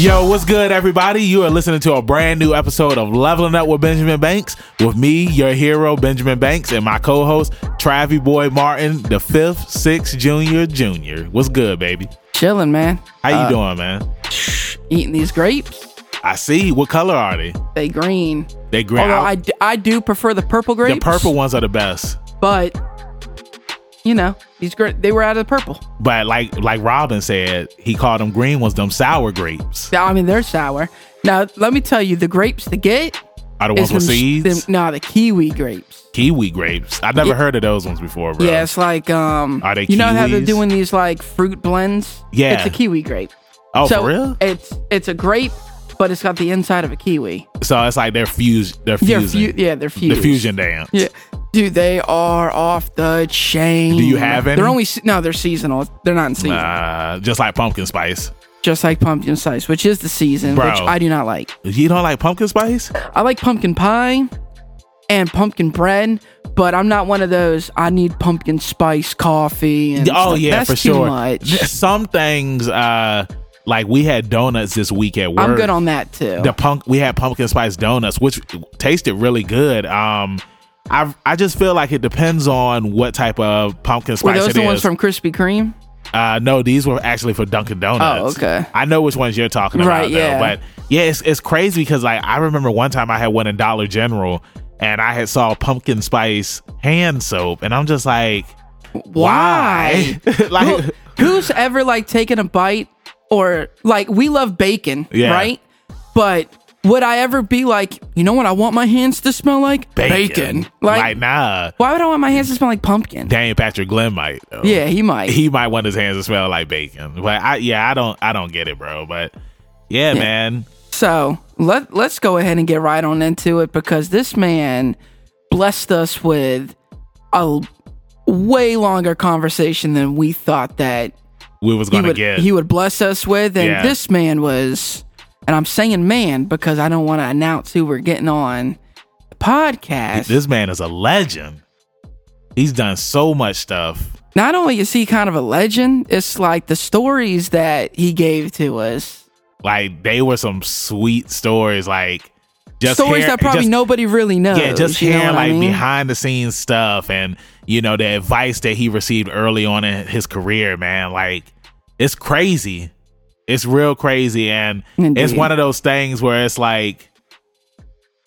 Yo, what's good, everybody? You are listening to a brand new episode of Leveling Up with Benjamin Banks with me, your hero, Benjamin Banks, and my co host, Travie Boy Martin, the fifth, sixth junior, junior. What's good, baby? Chilling, man. How you Uh, doing, man? Eating these grapes. I see. What color are they? They green. They green. Although I- I, do prefer the purple grapes. the purple ones are the best. But, you know, these gra- they were out of the purple. But like like Robin said, he called them green ones, them sour grapes. I mean, they're sour. Now, let me tell you, the grapes to get Are the ones with them, seeds? them, nah, the kiwi grapes. Kiwi grapes. I've never Yeah. heard of those ones before, bro. Yeah, it's like um, Are they you know how they're doing these like fruit blends? Yeah. it's a kiwi grape. Oh, so for real? It's it's a grape, but it's got the inside of a kiwi. So it's like they're fused. They're Yeah, fusing. fu- yeah, they're fused. the fusion dance. Yeah, dude, they are off the chain. Do you have any? They're only no, they're seasonal. They're not in season. Uh, just like pumpkin spice. Just like pumpkin spice, which is the season, Bro. which I do not like. You don't like pumpkin spice? I like pumpkin pie and pumpkin bread, but I'm not one of those. I need pumpkin spice coffee. And Oh stuff. yeah, That's for too sure. Much. Some things, uh, like we had donuts this week at work. I'm good on that too. the punk. We had pumpkin spice donuts, which tasted really good. Um, I I just feel like it depends on what type of pumpkin spice. Were those it the ones from Krispy Kreme? Uh, no, these were actually for Dunkin' Donuts. Oh, okay. I know which ones you're talking about, Right, though. yeah. But yeah, it's it's crazy because like I remember one time I had one in Dollar General and I had saw pumpkin spice hand soap, and I'm just like, Why? like, Who- who's ever like taken a bite or like we love bacon, Yeah. right? But would I ever be like, you know what I want my hands to smell like? bacon. Like, Like, nah. why would I want my hands to smell like pumpkin? Daniel Patrick Glenn might. Though. Yeah, he might. he might want his hands to smell like bacon. But I, yeah, I don't, I don't get it, bro. But yeah, man. So let let's go ahead and get right on into it because this man blessed us with a way longer conversation than we thought that We was gonna would get. he would bless us with, and Yeah. this man was, and I'm saying man because I don't want to announce who we're getting on the podcast. this man is a legend. He's done so much stuff. Not only is he kind of a legend, it's like the stories that he gave to us. Like they were some sweet stories. Like just stories hear- that probably just- nobody really knows. Yeah, just hearing what I like mean? behind the scenes stuff and you know the advice that he received early on in his career, man. Like it's crazy. It's real crazy and it's one of those things where it's like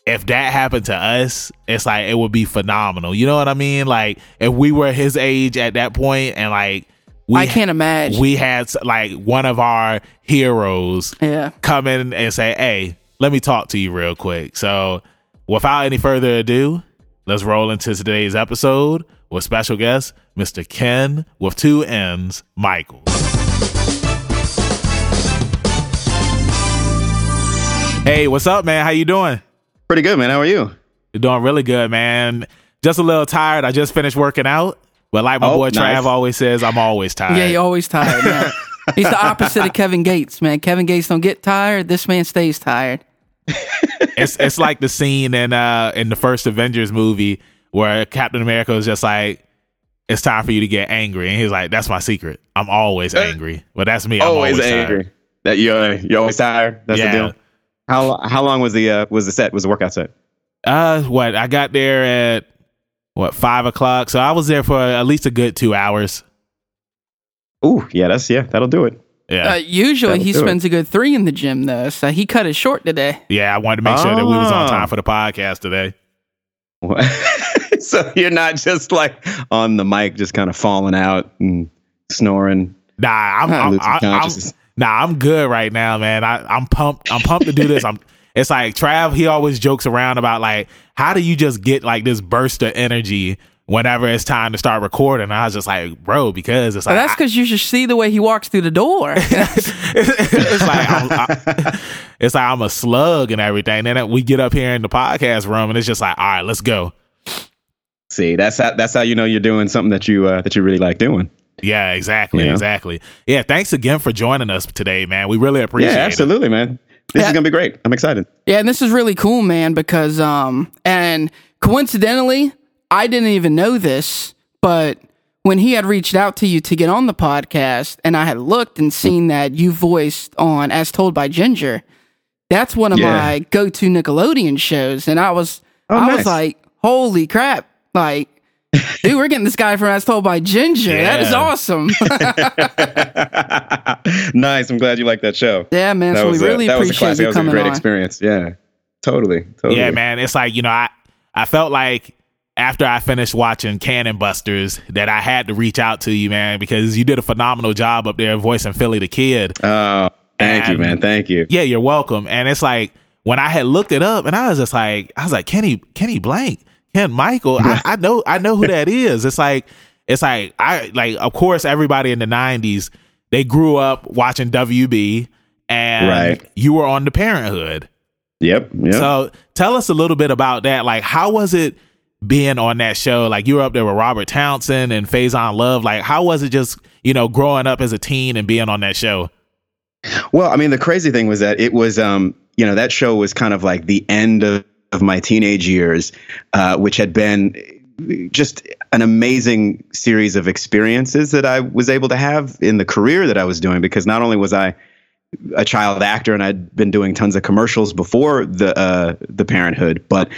if that happened to us, it's like it would be phenomenal. You know what I mean? Like if we were his age at that point and like we I can't imagine. we had like one of our heroes yeah. come in and say, "Hey, let me talk to you real quick." So, without any further ado, let's roll into today's episode with special guest Mr. Kenn with two N's, Michael. Hey, what's up, man? How you doing? Pretty good, man. How are you? You're doing really good, man. Just a little tired. I just finished working out, but like my Oh, boy Trav nice. always says, I'm always tired. Yeah, you're always tired. Man. He's the opposite of Kevin Gates, man. Kevin Gates don't get tired. This man stays tired. it's it's like the scene in uh in the first Avengers movie where Captain America was just like, "It's time for you to get angry," and he's like, "That's my secret. I'm always angry." But that's me. I'm always, always, angry. tired. That you uh, you're always tired. That's Yeah. the deal. How how long was the uh, was the set? Was the workout set? Uh, what I got there at what five o'clock, so I was there for at least a good two hours. Ooh, yeah, that's yeah, that'll do it. Yeah, Uh, usually That'll he do it. spends a good three in the gym though, so he cut it short today. yeah. I wanted to make sure that we was on Oh. time for the podcast today. so you're not just like on the mic, just kind of falling out and snoring. Nah, I'm, Huh. I'm, I'm, I'm consciousness. Nah, I'm good right now, man. I, I'm pumped. I'm pumped to do this. I'm. It's like Trav. He always jokes around about like, how do you just get like this burst of energy whenever it's time to start recording? And I was just like, bro, because it's But like that's because you should see the way he walks through the door. it's like I'm, I, it's like I'm a slug and everything. Then we get up here in the podcast room and it's just like, all right, let's go. See, that's how that's how you know you're doing something that you uh, that you really like doing. Yeah, exactly, Yeah. exactly. Yeah, thanks again for joining us today, man. We really appreciate yeah, it. absolutely, man. This Yeah. is gonna be great. I'm excited. yeah, and this is really cool, man, because um, and coincidentally, I didn't even know this, but when he had reached out to you to get on the podcast, and I had looked and seen that you voiced on As Told by Ginger, that's one of Yeah. my go-to Nickelodeon shows, and I was Oh, I was like, holy crap, like. Dude, we're getting this guy from As Told by Ginger. That is awesome. nice. I'm glad you like that show. yeah, man. That so we was a- really that was a appreciate classic. you That was a great on. experience. Yeah, totally, totally. Yeah, man. It's like, you know, I I felt like after I finished watching Cannon Busters that I had to reach out to you, man, because you did a phenomenal job up there voicing Philly the Kid. Oh, thank you, man. Thank you. Yeah, you're welcome. And it's like when I had looked it up and I was just like, I was like, Kenny, Kenny Blank, Kenn Michael. I, I know, I know who that is. It's like, it's like, I like, of course, everybody in the '90s they grew up watching WB, and Right. you were on the Parent 'Hood. Yep. Yep. So tell us a little bit about that. Like, how was it being on that show? Like, you were up there with Robert Townsend and Faizon Love. Like, how was it just, you know, growing up as a teen and being on that show? Well, I mean, the crazy thing was that it was, um, you know, that show was kind of like the end of, of my teenage years, uh, which had been just an amazing series of experiences that I was able to have in the career that I was doing. Because not only was I a child actor and I'd been doing tons of commercials before the uh, the Parent 'Hood, but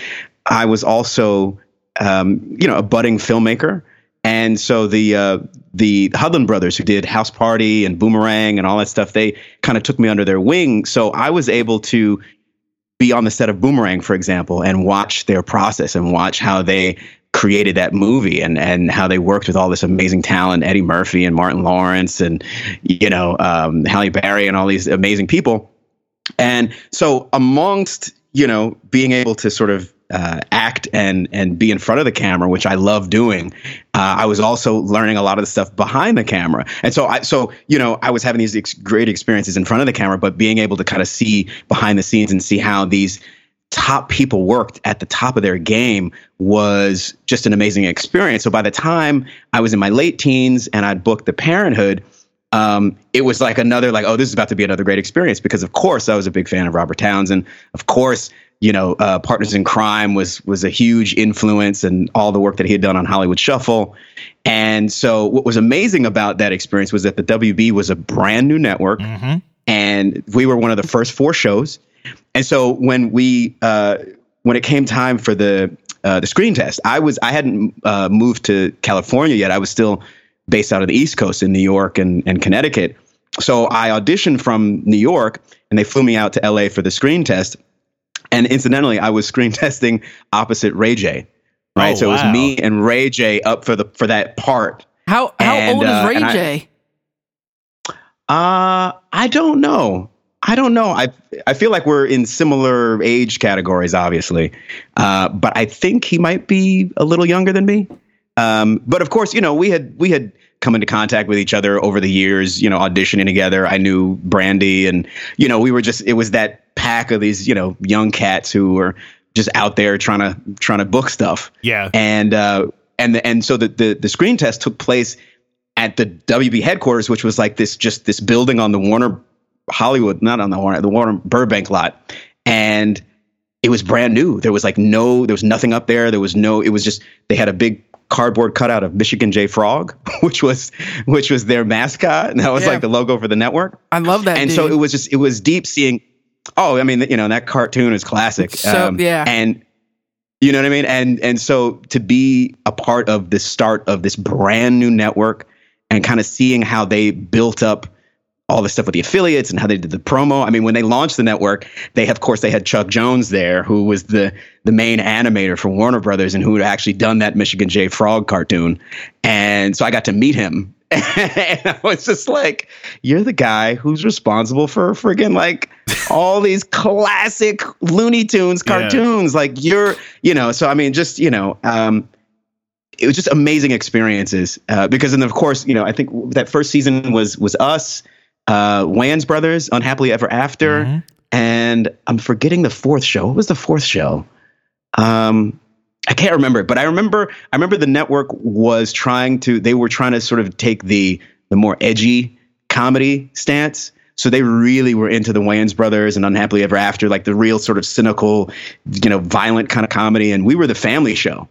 I was also, um, you know, a budding filmmaker. And so the uh, the Hudlin brothers, who did House Party and Boomerang and all that stuff, they kind of took me under their wing. So I was able to be on the set of Boomerang, for example, and watch their process and watch how they created that movie and and how they worked with all this amazing talent, Eddie Murphy and Martin Lawrence and you know um, Halle Berry and all these amazing people. And so amongst you know being able to sort of uh, act and and be in front of the camera, which I love doing. Uh, I was also learning a lot of the stuff behind the camera, and so I so you know I was having these ex- great experiences in front of the camera, but being able to kind of see behind the scenes and see how these top people worked at the top of their game was just an amazing experience. So by the time I was in my late teens and I'd booked the Parent 'Hood, um, it was like another like, oh, this is about to be another great experience because of course I was a big fan of Robert Townsend. Of course, you know, uh, Partners in Crime was was a huge influence and all the work that he had done on Hollywood Shuffle. And so what was amazing about that experience was that the WB was a brand new network Mm-hmm. and we were one of the first four shows. And so when we uh, when it came time for the uh, the screen test, I was I hadn't uh, moved to California yet. I was still based out of the East Coast in New York and, and Connecticut. So I auditioned from New York, and they flew me out to LA for the screen test. And incidentally, I was screen testing opposite Ray J. Right, Oh, so it was me and Ray J up for the for that part. How how And, old is uh, Ray and I- J? Uh, I don't know. I don't know. I I feel like we're in similar age categories, obviously, uh, but I think he might be a little younger than me. Um, but of course, you know, we had we had come into contact with each other over the years. You know, auditioning together. I knew Brandy, and you know, we were just it was that pack of these you know young cats who were just out there trying to trying to book stuff Yeah. and uh, and the, and so the, the the screen test took place at the WB headquarters, which was like this just this building on the Warner Hollywood, not on the Warner, the Warner Burbank lot, and it was brand new. There was like no, there was nothing up there. There was no. It was just they had a big cardboard cutout of Michigan J Frog, which was which was their mascot, and that was Yeah. like the logo for the network. I love that. and dude. so it was just it was deep seeing. Oh, I mean, you know, that cartoon is classic. So- um, yeah. and you know what I mean? And and so to be a part of the start of this brand new network and kind of seeing how they built up all the stuff with the affiliates and how they did the promo. I mean, when they launched the network, they of course they had Chuck Jones there, who was the the main animator for Warner Brothers and who had actually done that Michigan J Frog cartoon. And so I got to meet him. and I was just like, you're the guy who's responsible for friggin' like all these classic Looney Tunes Yeah. cartoons. Like you're, you know, so I mean, just, you know, um, it was just amazing experiences uh, because, and of course, you know, I think that first season was was us, uh, Wayans Brothers, Unhappily Ever After, Mhm. and I'm forgetting the fourth show. What was the fourth show? Um, I can't remember it, but I remember I remember the network was trying to they were trying to sort of take the the more edgy comedy stance. So they really were into the Wayans brothers and Unhappily Ever After, like the real sort of cynical, you know, violent kind of comedy. And we were the family show.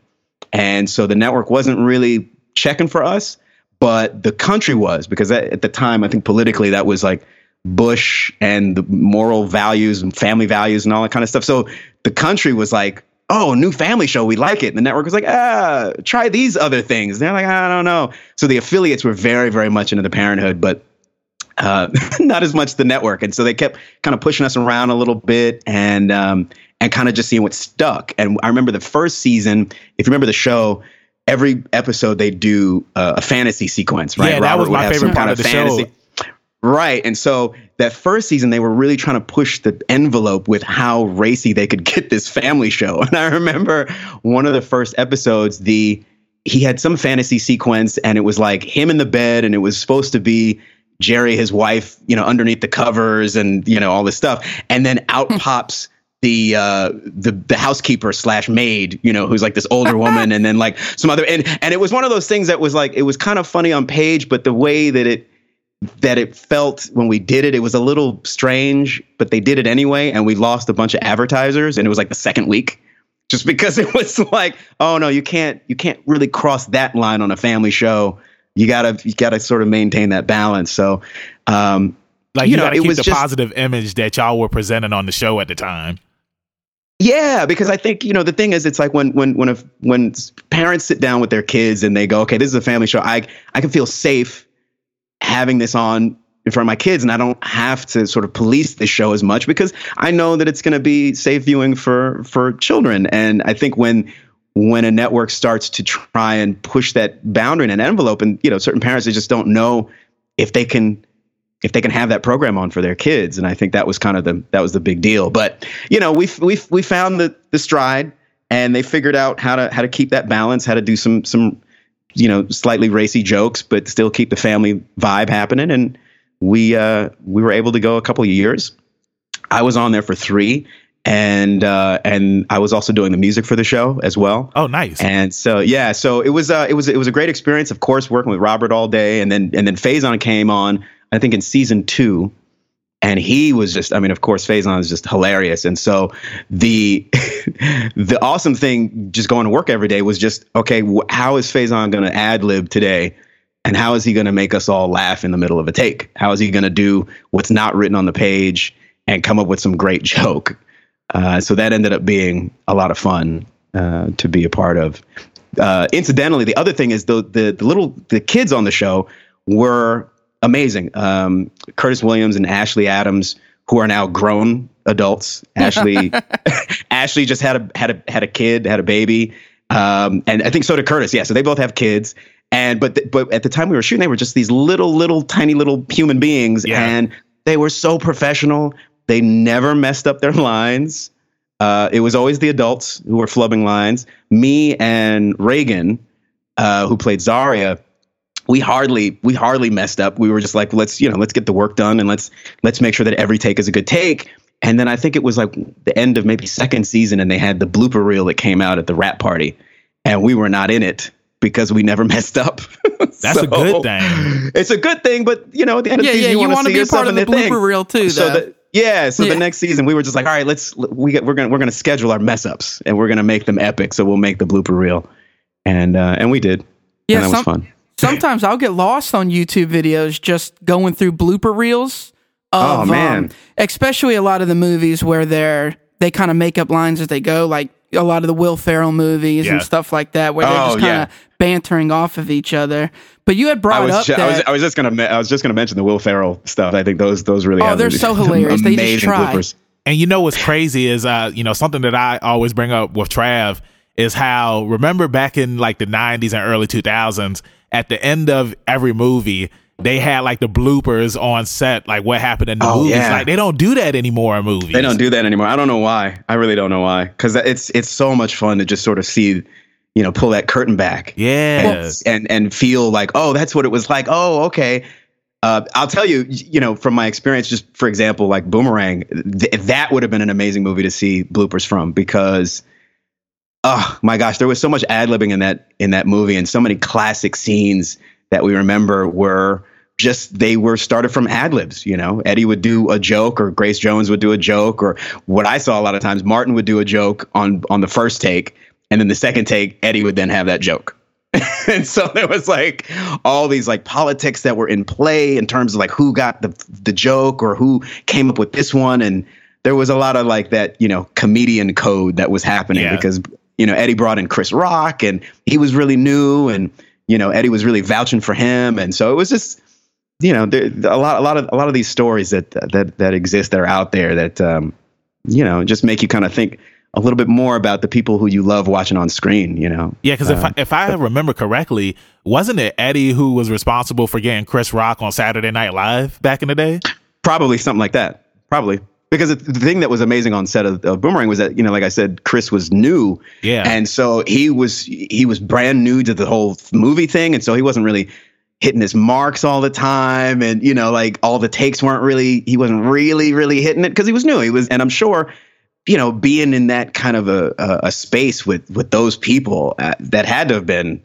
And so the network wasn't really checking for us. but the country was because at, at the time I think politically that was like Bush and the moral values and family values and all that kind of stuff. So the country was like, oh, new family show, we like it. And the network was like, ah, try these other things. And they're like, I don't know. So the affiliates were very, very much into the Parent 'Hood, but uh, not as much the network. And so they kept kind of pushing us around a little bit and um, and kind of just seeing what stuck. And I remember the first season, if you remember the show, every episode they do uh, a fantasy sequence, right? Yeah, that was my favorite part of the fantasy. show. Right. And so that first season, they were really trying to push the envelope with how racy they could get this family show. And I remember one of the first episodes, the he had some fantasy sequence and it was like him in the bed and it was supposed to be Jerry, his wife, you know, underneath the covers and, you know, all this stuff. And then out pops the uh the the housekeeper slash maid you know who's like this older woman and then like some other and and it was one of those things that was like it was kind of funny on page but the way that it that it felt when we did it, it was a little strange, but they did it anyway, and we lost a bunch of advertisers, and it was like the second week, just because it was like, oh no, you can't you can't really cross that line on a family show. You gotta you gotta sort of maintain that balance. So, um, like you, you know, it was the just, positive image that y'all were presenting on the show at the time. Yeah, because I think you know the thing is, it's like when when when a, when parents sit down with their kids and they go, okay, this is a family show. I I can feel safe having this on in front of my kids and I don't have to sort of police the show as much because I know that it's going to be safe viewing for for children. And I think when when a network starts to try and push that boundary and an envelope and you know certain parents they just don't know if they can if they can have that program on for their kids. And I think that was kind of the that was the big deal. But you know we we we found the the stride and they figured out how to how to keep that balance how to do some some you know, slightly racy jokes, but still keep the family vibe happening. And we uh, we were able to go a couple of years. I was on there for three, and uh, and I was also doing the music for the show as well. Oh, nice! And so yeah, so it was uh, it was it was a great experience. Of course, working with Robert all day, and then and then Faizon came on. I think in season two, and he was just i mean of course Faizon is just hilarious. And so the the awesome thing just going to work every day was just okay how is Faizon going to ad lib today? And how is he going to make us all laugh in the middle of a take? How is he going to do what's not written on the page and come up with some great joke? Uh, so that ended up being a lot of fun uh, to be a part of. Uh, incidentally the other thing is the, the the little the kids on the show were amazing. Um, Curtis Williams and Ashley Adams, who are now grown adults. Ashley, Ashley just had a had a had a kid, had a baby, um, and I think so did Curtis. Yeah, so they both have kids. And but th- but at the time we were shooting, they were just these little little tiny little human beings, yeah. and they were so professional. They never messed up their lines. Uh, it was always the adults who were flubbing lines. Me and Reagan, uh, who played Zaria, we hardly we hardly messed up. We were just like, let's you know, let's get the work done and let's let's make sure that every take is a good take. And then I think it was like the end of maybe second season, and they had the blooper reel that came out at the wrap party, and we were not in it because we never messed up. That's so, a good thing. It's a good thing, but you know, at the end yeah, of the season, yeah, you, you want to be a part of the blooper thing. reel too. So the, yeah, so yeah. the next season we were just like, all right, let's we get, we're gonna we're gonna schedule our mess ups and we're gonna make them epic. So we'll make the blooper reel, and uh, and we did. Yeah, and that some, was fun sometimes I'll get lost on YouTube videos just going through blooper reels. Of, oh man! Um, especially a lot of the movies where they're they kind of make up lines as they go, like a lot of the Will Ferrell movies yeah. and stuff like that, where they're oh, just kind of yeah. bantering off of each other. But you had brought up ju- that, I was, I was just gonna I was just gonna mention the Will Ferrell stuff. I think those those really oh they're so hilarious. they just try. Bloopers. And you know what's crazy is uh you know something that I always bring up with Trav is how remember back in like the 90s and early 2000s at the end of every movie, they had like the bloopers on set, like what happened in the oh, movies. Yeah. Like they don't do that anymore in movies. They don't do that anymore. I don't know why. I really don't know why. Because it's it's so much fun to just sort of see, you know, pull that curtain back. Yeah. And, and, and feel like, oh, that's what it was like. Oh, okay. Uh, I'll tell you, you know, from my experience, just for example, like Boomerang, th- that would have been an amazing movie to see bloopers from because oh my gosh, there was so much ad libbing in that in that movie, and so many classic scenes that we remember were just they were started from ad libs. You know, Eddie would do a joke, or Grace Jones would do a joke, or what I saw a lot of times, Martin would do a joke on on the first take, and then the second take, Eddie would then have that joke. and so there was like all these like politics that were in play in terms of like who got the the joke or who came up with this one and there was a lot of like that you know comedian code that was happening yeah. because you know Eddie brought in Chris Rock and he was really new and you know Eddie was really vouching for him and so it was just you know there, a lot a lot of a lot of these stories that that that exist that are out there that um, you know just make you kind of think a little bit more about the people who you love watching on screen, you know? Yeah, because uh, if, I, if I remember correctly, wasn't it Eddie who was responsible for getting Chris Rock on Saturday Night Live back in the day? Probably something like that. Probably. Because the thing that was amazing on set of, of, Boomerang was that you know, like I said, Chris was new, yeah, and so he was he was brand new to the whole movie thing, and so he wasn't really hitting his marks all the time, and you know, like all the takes weren't really he wasn't really really hitting it because he was new. He was, and I'm sure you know, being in that kind of a, a, a space with with those people uh, that had to have been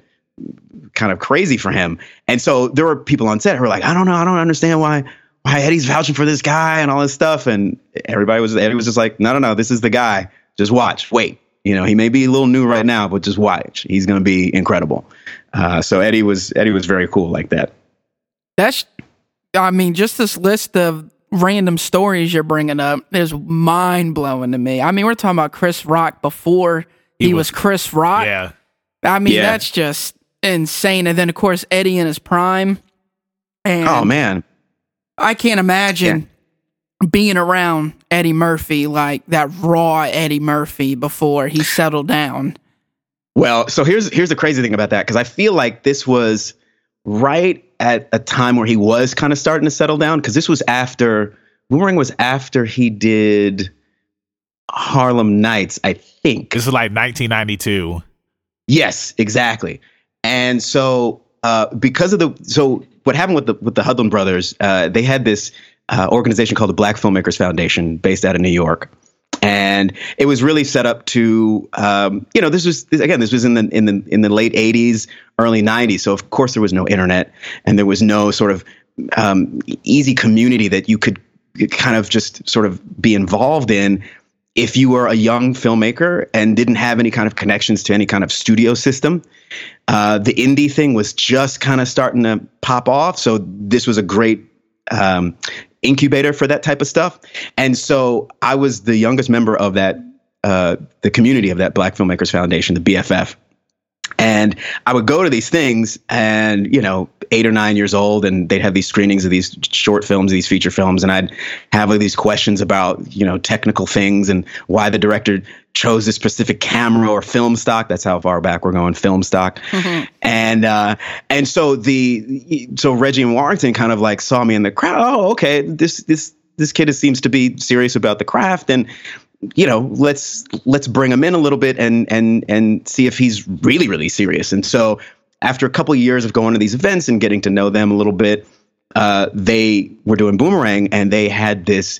kind of crazy for him. And so there were people on set who were like, I don't know, I don't understand why why Eddie's vouching for this guy and all this stuff. And everybody was Eddie was just like, no, no, no, this is the guy. Just watch, wait. You know, he may be a little new right now, but just watch. He's going to be incredible. Uh, so Eddie was Eddie was very cool like that. That's, I mean, just this list of random stories you're bringing up is mind blowing to me. I mean, we're talking about Chris Rock before he, he was, was, Chris Rock. Yeah. I mean, yeah. that's just insane. And then, of course, Eddie in his prime. And oh, man. I can't imagine yeah. being around Eddie Murphy, like that raw Eddie Murphy before he settled down. Well, so here's here's the crazy thing about that because I feel like this was right at a time where he was kind of starting to settle down because this was after Boomerang was after he did Harlem Nights, I think. This is like 1992. Yes, exactly. And so uh, because of the so what happened with the with the Hudlin brothers, uh, they had this uh, organization called the Black Filmmakers Foundation based out of New York. And it was really set up to um, you know this was again this was in the in the in the late 80s early 90s so of course there was no internet and there was no sort of um, easy community that you could kind of just sort of be involved in if you were a young filmmaker and didn't have any kind of connections to any kind of studio system uh, the indie thing was just kind of starting to pop off so this was a great um, incubator for that type of stuff. And so I was the youngest member of that, uh, the community of that Black Filmmakers Foundation, the BFF. And I would go to these things and, you know, eight or nine years old, and they'd have these screenings of these short films, these feature films, and I'd have these questions about, you know, technical things and why the director chose this specific camera or film stock. That's how far back we're going, film stock. Mm-hmm. And uh, and so the so Reggie and Warrington kind of like saw me in the crowd. Oh, okay, this this this kid seems to be serious about the craft and you know let's let's bring him in a little bit and and and see if he's really really serious. And so after a couple of years of going to these events and getting to know them a little bit uh, they were doing boomerang and they had this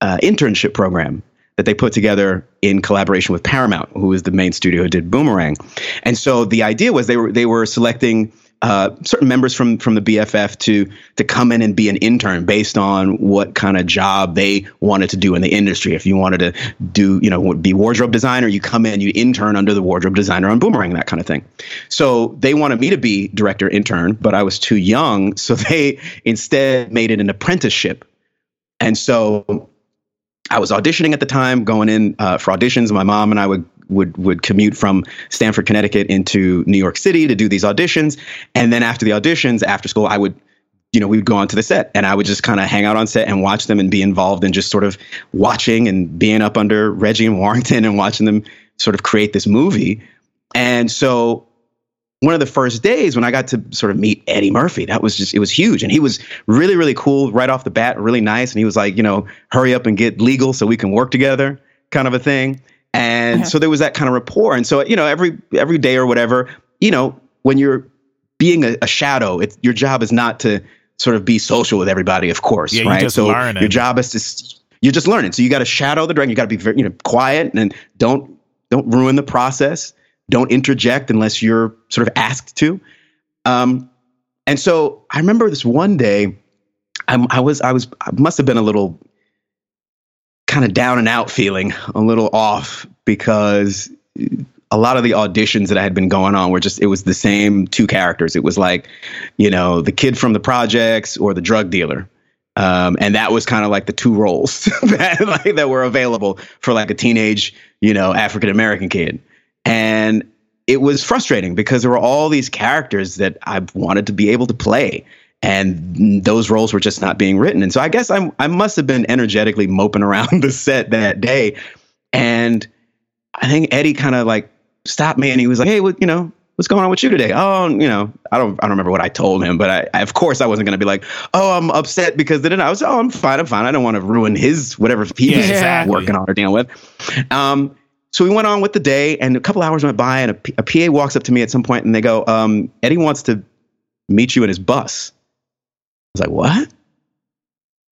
uh, internship program that they put together in collaboration with paramount who is the main studio who did boomerang. And so the idea was they were they were selecting uh, certain members from from the BFF to to come in and be an intern based on what kind of job they wanted to do in the industry. If you wanted to do, you know, be wardrobe designer, you come in, you intern under the wardrobe designer on Boomerang, that kind of thing. So they wanted me to be director intern, but I was too young, so they instead made it an apprenticeship. And so I was auditioning at the time, going in uh, for auditions. My mom and I would would would commute from Stamford, Connecticut into New York City to do these auditions. And then after the auditions, after school, I would you know, we would go onto the set and I would just kind of hang out on set and watch them and be involved in just sort of watching and being up under Reggie and Warrington and watching them sort of create this movie. And so one of the first days when I got to sort of meet Eddie Murphy, that was just, it was huge. And he was really, really cool right off the bat, really nice. And he was like, you know, hurry up and get legal so we can work together kind of a thing. And uh-huh. so there was that kind of rapport. And so, you know, every every day or whatever, you know, when you're being a, a shadow, it, your job is not to sort of be social with everybody, of course, yeah, right? so learning. your job is to you're just learning. So you got to shadow the dragon. You got to be very, you know, quiet and don't don't ruin the process. Don't interject unless you're sort of asked to. Um, and so I remember this one day, I, I was I was I must have been a little kind of down and out feeling, a little off because a lot of the auditions that I had been going on were just it was the same two characters. It was like, you know, the kid from the projects or the drug dealer. Um, and that was kind of like the two roles that like that were available for like a teenage, you know, African American kid. And it was frustrating because there were all these characters that I wanted to be able to play and those roles were just not being written. And so I guess I'm I must have been energetically moping around the set that day, and I think Eddie kind of like stopped me and he was like, "Hey, what you know." What's going on with you today? Oh, you know, I don't, I don't remember what I told him, but I, I of course, I wasn't going to be like, oh, I'm upset because then I was, oh, I'm fine, I'm fine. I don't want to ruin his whatever he yeah, was exactly. working on or dealing with. Um, so we went on with the day, and a couple hours went by, and a, a PA walks up to me at some point, and they go, um, Eddie wants to meet you in his bus was like, what?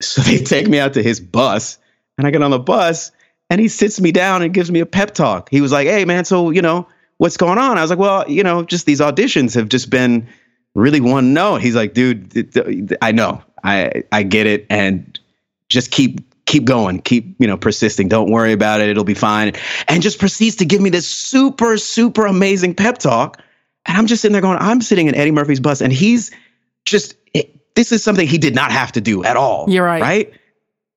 So they take me out to his bus, and I get on the bus, and he sits me down and gives me a pep talk. He was like, hey, man, so, you know, what's going on? I was like, well, you know, just these auditions have just been really one note. He's like, dude, I know, I, I get it. And just keep, keep going, keep, you know, persisting. Don't worry about it. It'll be fine. And just proceeds to give me this super, super amazing pep talk. And I'm just sitting there going, I'm sitting in Eddie Murphy's bus and he's just this is something he did not have to do at all. You're right. Right.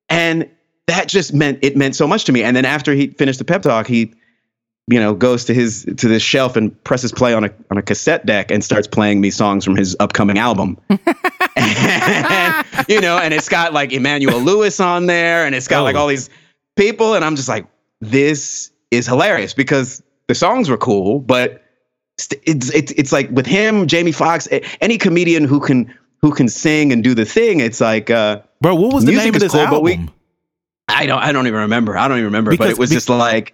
And that just meant it meant so much to me. And then after he finished the pep talk, he, you know, goes to his to this shelf and presses play on a on a cassette deck and starts playing me songs from his upcoming album. and, you know, and it's got like Emmanuel Lewis on there, and it's got oh. like all these people, and I'm just like, this is hilarious because the songs were cool, but it's it's it's like with him, Jamie Foxx, any comedian who can who can sing and do the thing. It's like, uh, bro, what was the name of this cool, album? We, I don't, I don't even remember. I don't even remember. Because, but it was be- just like,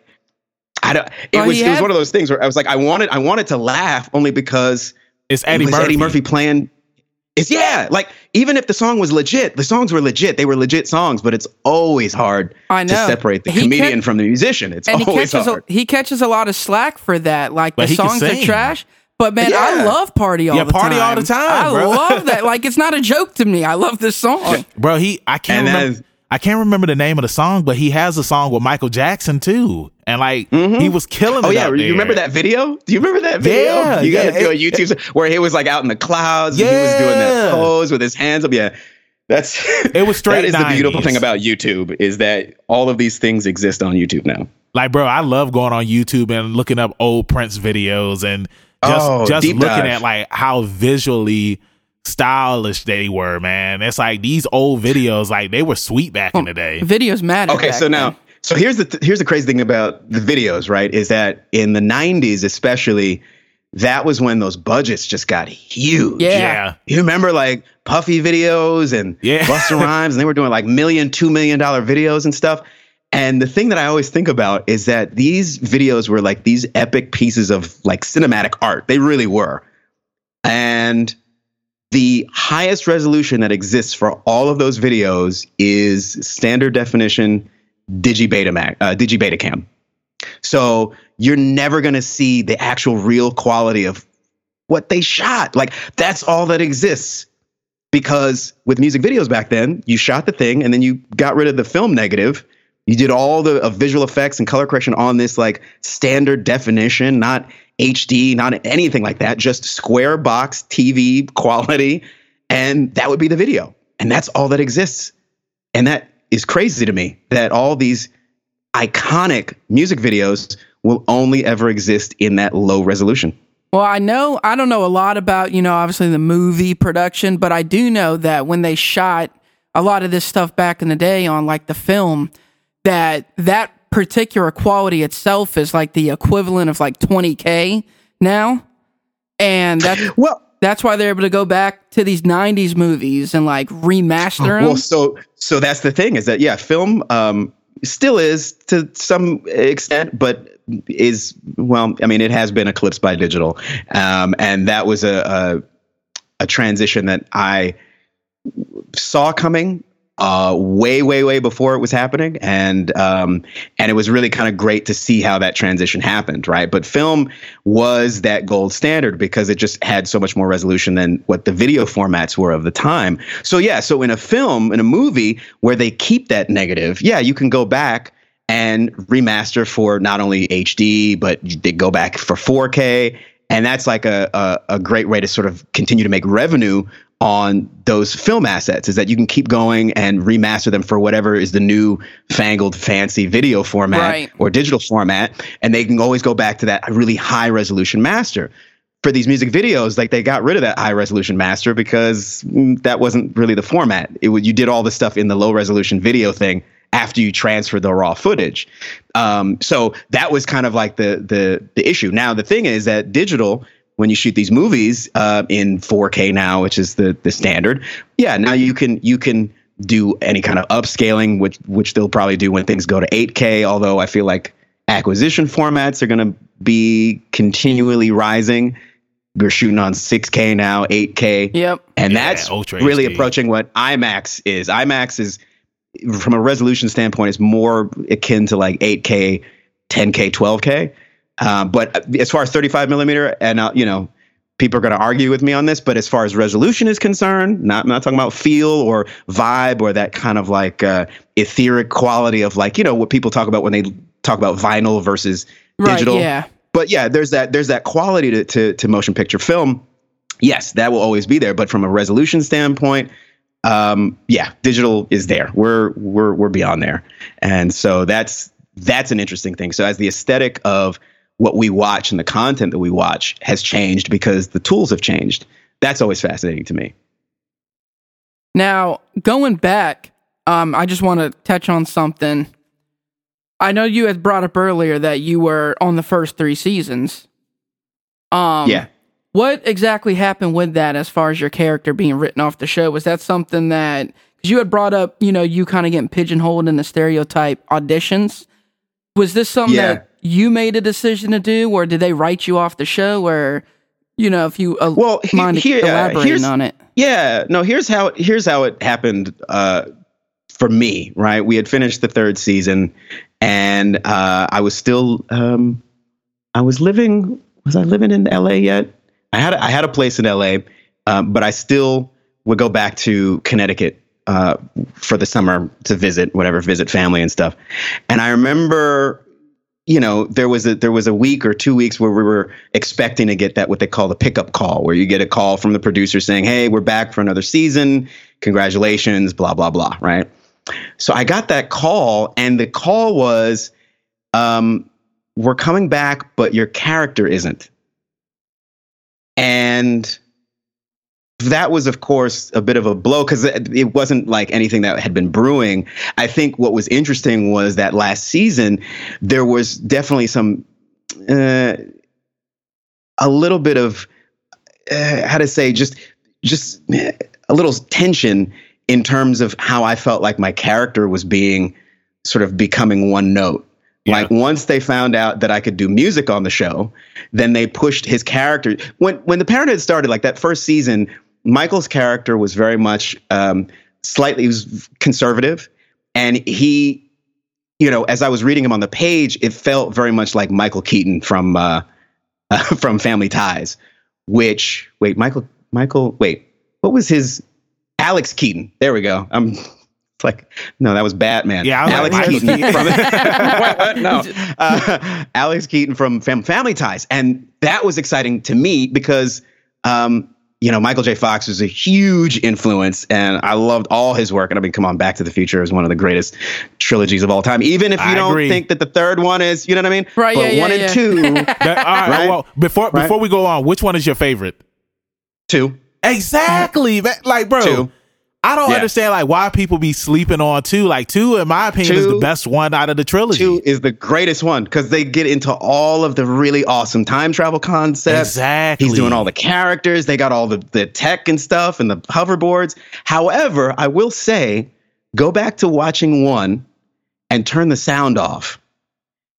I don't. It well, was, it was one of those things where I was like, I wanted, I wanted to laugh only because it's Eddie it Murphy. Eddie Murphy playing. It's yeah, like even if the song was legit, the songs were legit. They were legit songs, but it's always hard I know. to separate the he comedian kept, from the musician. It's always he catches hard. A, he catches a lot of slack for that. Like but the songs are trash but man, yeah. I love party all yeah, the party time. all the time. I bro. love that. Like it's not a joke to me. I love this song, bro. He I can't and remember. I can't remember the name of the song, but he has a song with Michael Jackson too, and like mm-hmm. he was killing. Oh yeah, you remember that video? Do you remember that video? Yeah, you got to do a YouTube it, where he was like out in the clouds. Yeah, and he was doing that pose with his hands up. Yeah, that's it was straight. that is 90s. the beautiful thing about YouTube is that all of these things exist on YouTube now. Like, bro, I love going on YouTube and looking up old Prince videos and just oh, just looking dive. at like how visually stylish they were, man. It's like these old videos, like they were sweet back in the day. Videos matter. Okay, so now, so here's the th- here's the crazy thing about the videos, right? Is that in the '90s, especially, that was when those budgets just got huge. Yeah. yeah. You remember like Puffy videos and yeah. Busta Rhymes, and they were doing like million, two million dollar videos and stuff. And the thing that I always think about is that these videos were like these epic pieces of like cinematic art. They really were. And the highest resolution that exists for all of those videos is standard definition digibeta uh, digibetacam. So you're never going to see the actual real quality of what they shot. Like that's all that exists. Because with music videos back then, you shot the thing and then you got rid of the film negative you did all the uh, visual effects and color correction on this like standard definition, not HD, not anything like that, just square box TV quality. And that would be the video. And that's all that exists. And that is crazy to me that all these iconic music videos will only ever exist in that low resolution. Well, I know, I don't know a lot about, you know, obviously the movie production, but I do know that when they shot a lot of this stuff back in the day on like the film, that that particular quality itself is like the equivalent of like 20k now. And that's well that's why they're able to go back to these 90s movies and like remaster them well so so that's the thing is that yeah film um still is to some extent but is well i mean it has been eclipsed by digital. Um and that was a, a, a transition that i saw coming uh, way, way, way before it was happening, and um, and it was really kind of great to see how that transition happened, right? But film was that gold standard because it just had so much more resolution than what the video formats were of the time. So yeah, so in a film, in a movie where they keep that negative, yeah, you can go back and remaster for not only HD, but they go back for 4K. And that's like a, a, a great way to sort of continue to make revenue on those film assets is that you can keep going and remaster them for whatever is the new fangled fancy video format right. or digital format. And they can always go back to that really high resolution master. For these music videos like they got rid of that high resolution master because mm, that wasn't really the format. It you did all the stuff in the low resolution video thing after you transfer the raw footage. Um, so that was kind of like the the the issue. Now the thing is that digital when you shoot these movies uh, in 4K now, which is the the standard, yeah, now you can you can do any kind of upscaling, which which they'll probably do when things go to 8K. Although I feel like acquisition formats are going to be continually rising. We're shooting on 6K now, 8K. Yep. And yeah, that's really HD. approaching what IMAX is. IMAX is, from a resolution standpoint, is more akin to like 8K, 10K, 12K. Uh, but as far as 35 millimeter, and uh, you know, people are going to argue with me on this, but as far as resolution is concerned, not I'm not talking about feel or vibe or that kind of like uh, etheric quality of like you know what people talk about when they talk about vinyl versus digital. Right, yeah. But yeah, there's that there's that quality to, to, to motion picture film. Yes, that will always be there, but from a resolution standpoint, um, yeah, digital is there. We're we're we're beyond there, and so that's that's an interesting thing. So as the aesthetic of what we watch and the content that we watch has changed because the tools have changed. That's always fascinating to me. Now, going back, um, I just want to touch on something. I know you had brought up earlier that you were on the first three seasons. Um, yeah. What exactly happened with that as far as your character being written off the show? Was that something that, because you had brought up, you know, you kind of getting pigeonholed in the stereotype auditions? Was this something yeah. that you made a decision to do, or did they write you off the show? Or you know, if you uh, well, he, mind here, elaborating uh, on it. Yeah, no. Here's how here's how it happened uh, for me. Right, we had finished the third season, and uh, I was still um, I was living. Was I living in L.A. yet? I had a, I had a place in L.A., um, but I still would go back to Connecticut uh, for the summer to visit whatever, visit family and stuff. And I remember you know there was a there was a week or two weeks where we were expecting to get that what they call the pickup call where you get a call from the producer saying hey we're back for another season. Congratulations blah blah blah right? So i got that call and the call was um, we're coming back but your character isn't. And that was of course a bit of a blow because it wasn't like anything that had been brewing i think what was interesting was that last season there was definitely some uh, a little bit of uh, how to say just just a little tension in terms of how i felt like my character was being sort of becoming one note yeah. Like once they found out that I could do music on the show, then they pushed his character. When when the Parent 'Hood started, like that first season, Michael's character was very much um, slightly was conservative, and he, you know, as I was reading him on the page, it felt very much like Michael Keaton from uh, uh, from Family Ties. Which wait, Michael Michael wait, what was his Alex Keaton? There we go. I'm like no, that was Batman. Yeah, Alex Keaton from what, what? no, uh, Alex Keaton from Fam- Family Ties, and that was exciting to me because um, you know, Michael J. Fox was a huge influence, and I loved all his work. And I mean, come on, Back to the Future is one of the greatest trilogies of all time. Even if you I don't agree. think that the third one is, you know what I mean? Right. But yeah, one yeah, and two. that, all right, right. Well, before right? before we go on, which one is your favorite? Two. Exactly. Like, bro. Two. I don't yeah. understand like why people be sleeping on two. Like two, in my opinion, two, is the best one out of the trilogy. Two is the greatest one because they get into all of the really awesome time travel concepts. Exactly. He's doing all the characters. They got all the, the tech and stuff and the hoverboards. However, I will say, go back to watching one and turn the sound off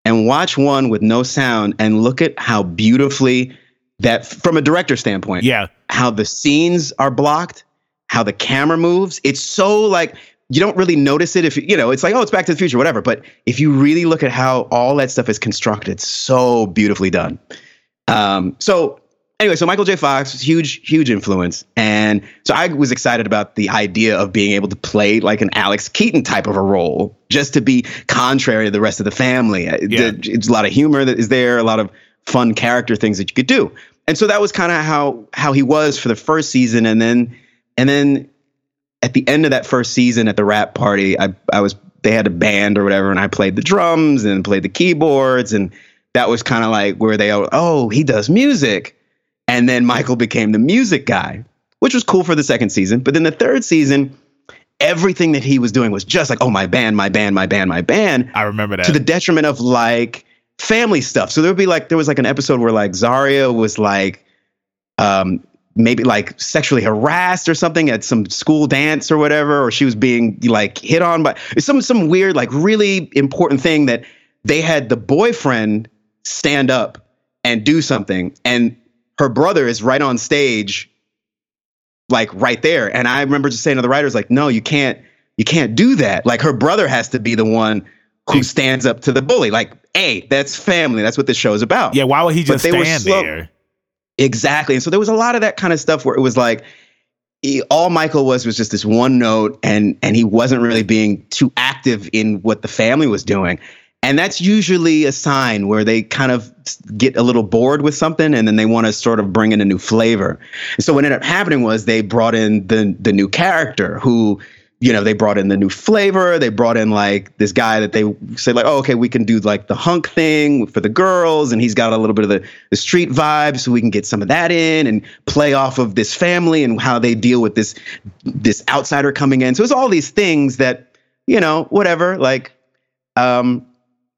and watch one with no sound and look at how beautifully that from a director standpoint. Yeah. How the scenes are blocked how the camera moves. It's so like you don't really notice it if you know it's like oh it's back to the future whatever but if you really look at how all that stuff is constructed so beautifully done um, so anyway, so Michael J. Fox huge, huge influence, and so I was excited about the idea of being able to play like an Alex Keaton type of a role, just to be contrary to the rest of the family. Uh, yeah. It's a lot of humor that is there, a lot of fun character things that you could do, and so that was kind of how how he was for the first season, and then and then at the end of that first season at the wrap party, I I was they had a band or whatever, and I played the drums and played the keyboards, and that was kind of like where they oh he does music and then Michael became the music guy, which was cool for the second season. But then the third season, everything that he was doing was just like, oh, my band, my band, my band, my band. I remember that. To the detriment of like family stuff. So there would be like, there was like an episode where like Zaria was like, um, maybe like sexually harassed or something at some school dance or whatever, or she was being like hit on by some some weird, like really important thing that they had the boyfriend stand up and do something. And her brother is right on stage, like right there. And I remember just saying to the writers, like, no, you can't, you can't do that. Like her brother has to be the one who stands up to the bully. Like, hey, that's family. That's what this show is about. Yeah, why would he just stand there? Exactly. And so there was a lot of that kind of stuff where it was like he, all Michael was was just this one note and and he wasn't really being too active in what the family was doing. And that's usually a sign where they kind of get a little bored with something and then they want to sort of bring in a new flavor. And so what ended up happening was they brought in the the new character who you know, they brought in the new flavor. They brought in like this guy that they said like, oh, okay, we can do like the hunk thing for the girls, and he's got a little bit of the, the street vibe, so we can get some of that in and play off of this family and how they deal with this this outsider coming in. So it's all these things that you know, whatever. Like, um,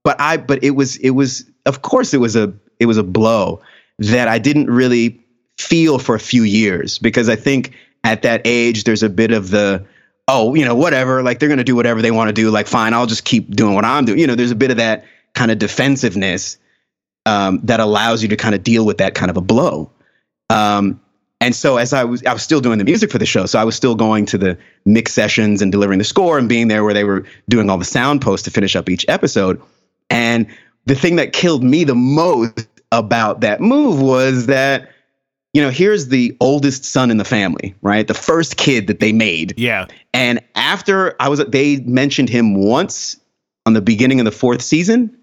but I but it was it was of course it was a it was a blow that I didn't really feel for a few years because I think at that age there's a bit of the oh you know whatever like they're gonna do whatever they want to do like fine I'll just keep doing what I'm doing you know there's a bit of that kind of defensiveness um, that allows you to kind of deal with that kind of a blow. Um, and so as I was I was still doing the music for the show, so I was still going to the mix sessions and delivering the score and being there where they were doing all the sound posts to finish up each episode. And the thing that killed me the most about that move was that, you know, here's the oldest son in the family, right? The first kid that they made. Yeah. And after I was, they mentioned him once on the beginning of the fourth season,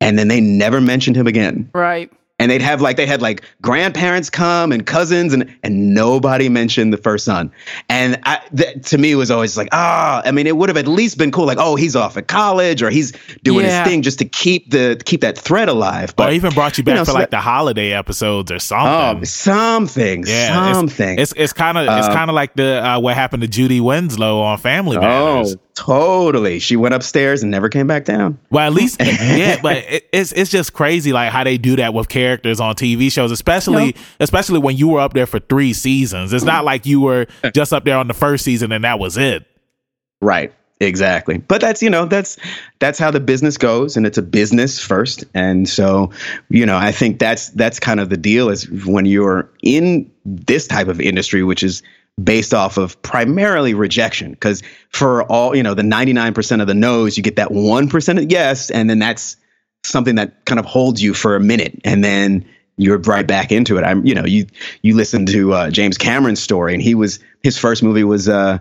and then they never mentioned him again. Right and they'd have like they had like grandparents come and cousins and and nobody mentioned the first son. And I, th- to me was always like ah oh, i mean it would have at least been cool like oh he's off at college or he's doing yeah. his thing just to keep the keep that thread alive. But or even brought you back you know, for so like the holiday episodes or something. Oh something yeah something. it's it's kind of uh, it's kind of like the uh, what happened to judy winslow on family Matters. oh totally she went upstairs and never came back down well at least yeah but it, it's it's just crazy like how they do that with characters characters on TV shows, especially yep. especially when you were up there for three seasons. It's not mm-hmm. like you were just up there on the first season and that was it. Right. Exactly. But that's, you know, that's that's how the business goes and it's a business first. And so, you know, I think that's that's kind of the deal is when you're in this type of industry which is based off of primarily rejection because for all, you know, the 99% of the no's, you get that 1% of yes and then that's something that kind of holds you for a minute and then you're right back into it. I'm, you know, you you listen to uh, James Cameron's story, and he was his first movie was uh,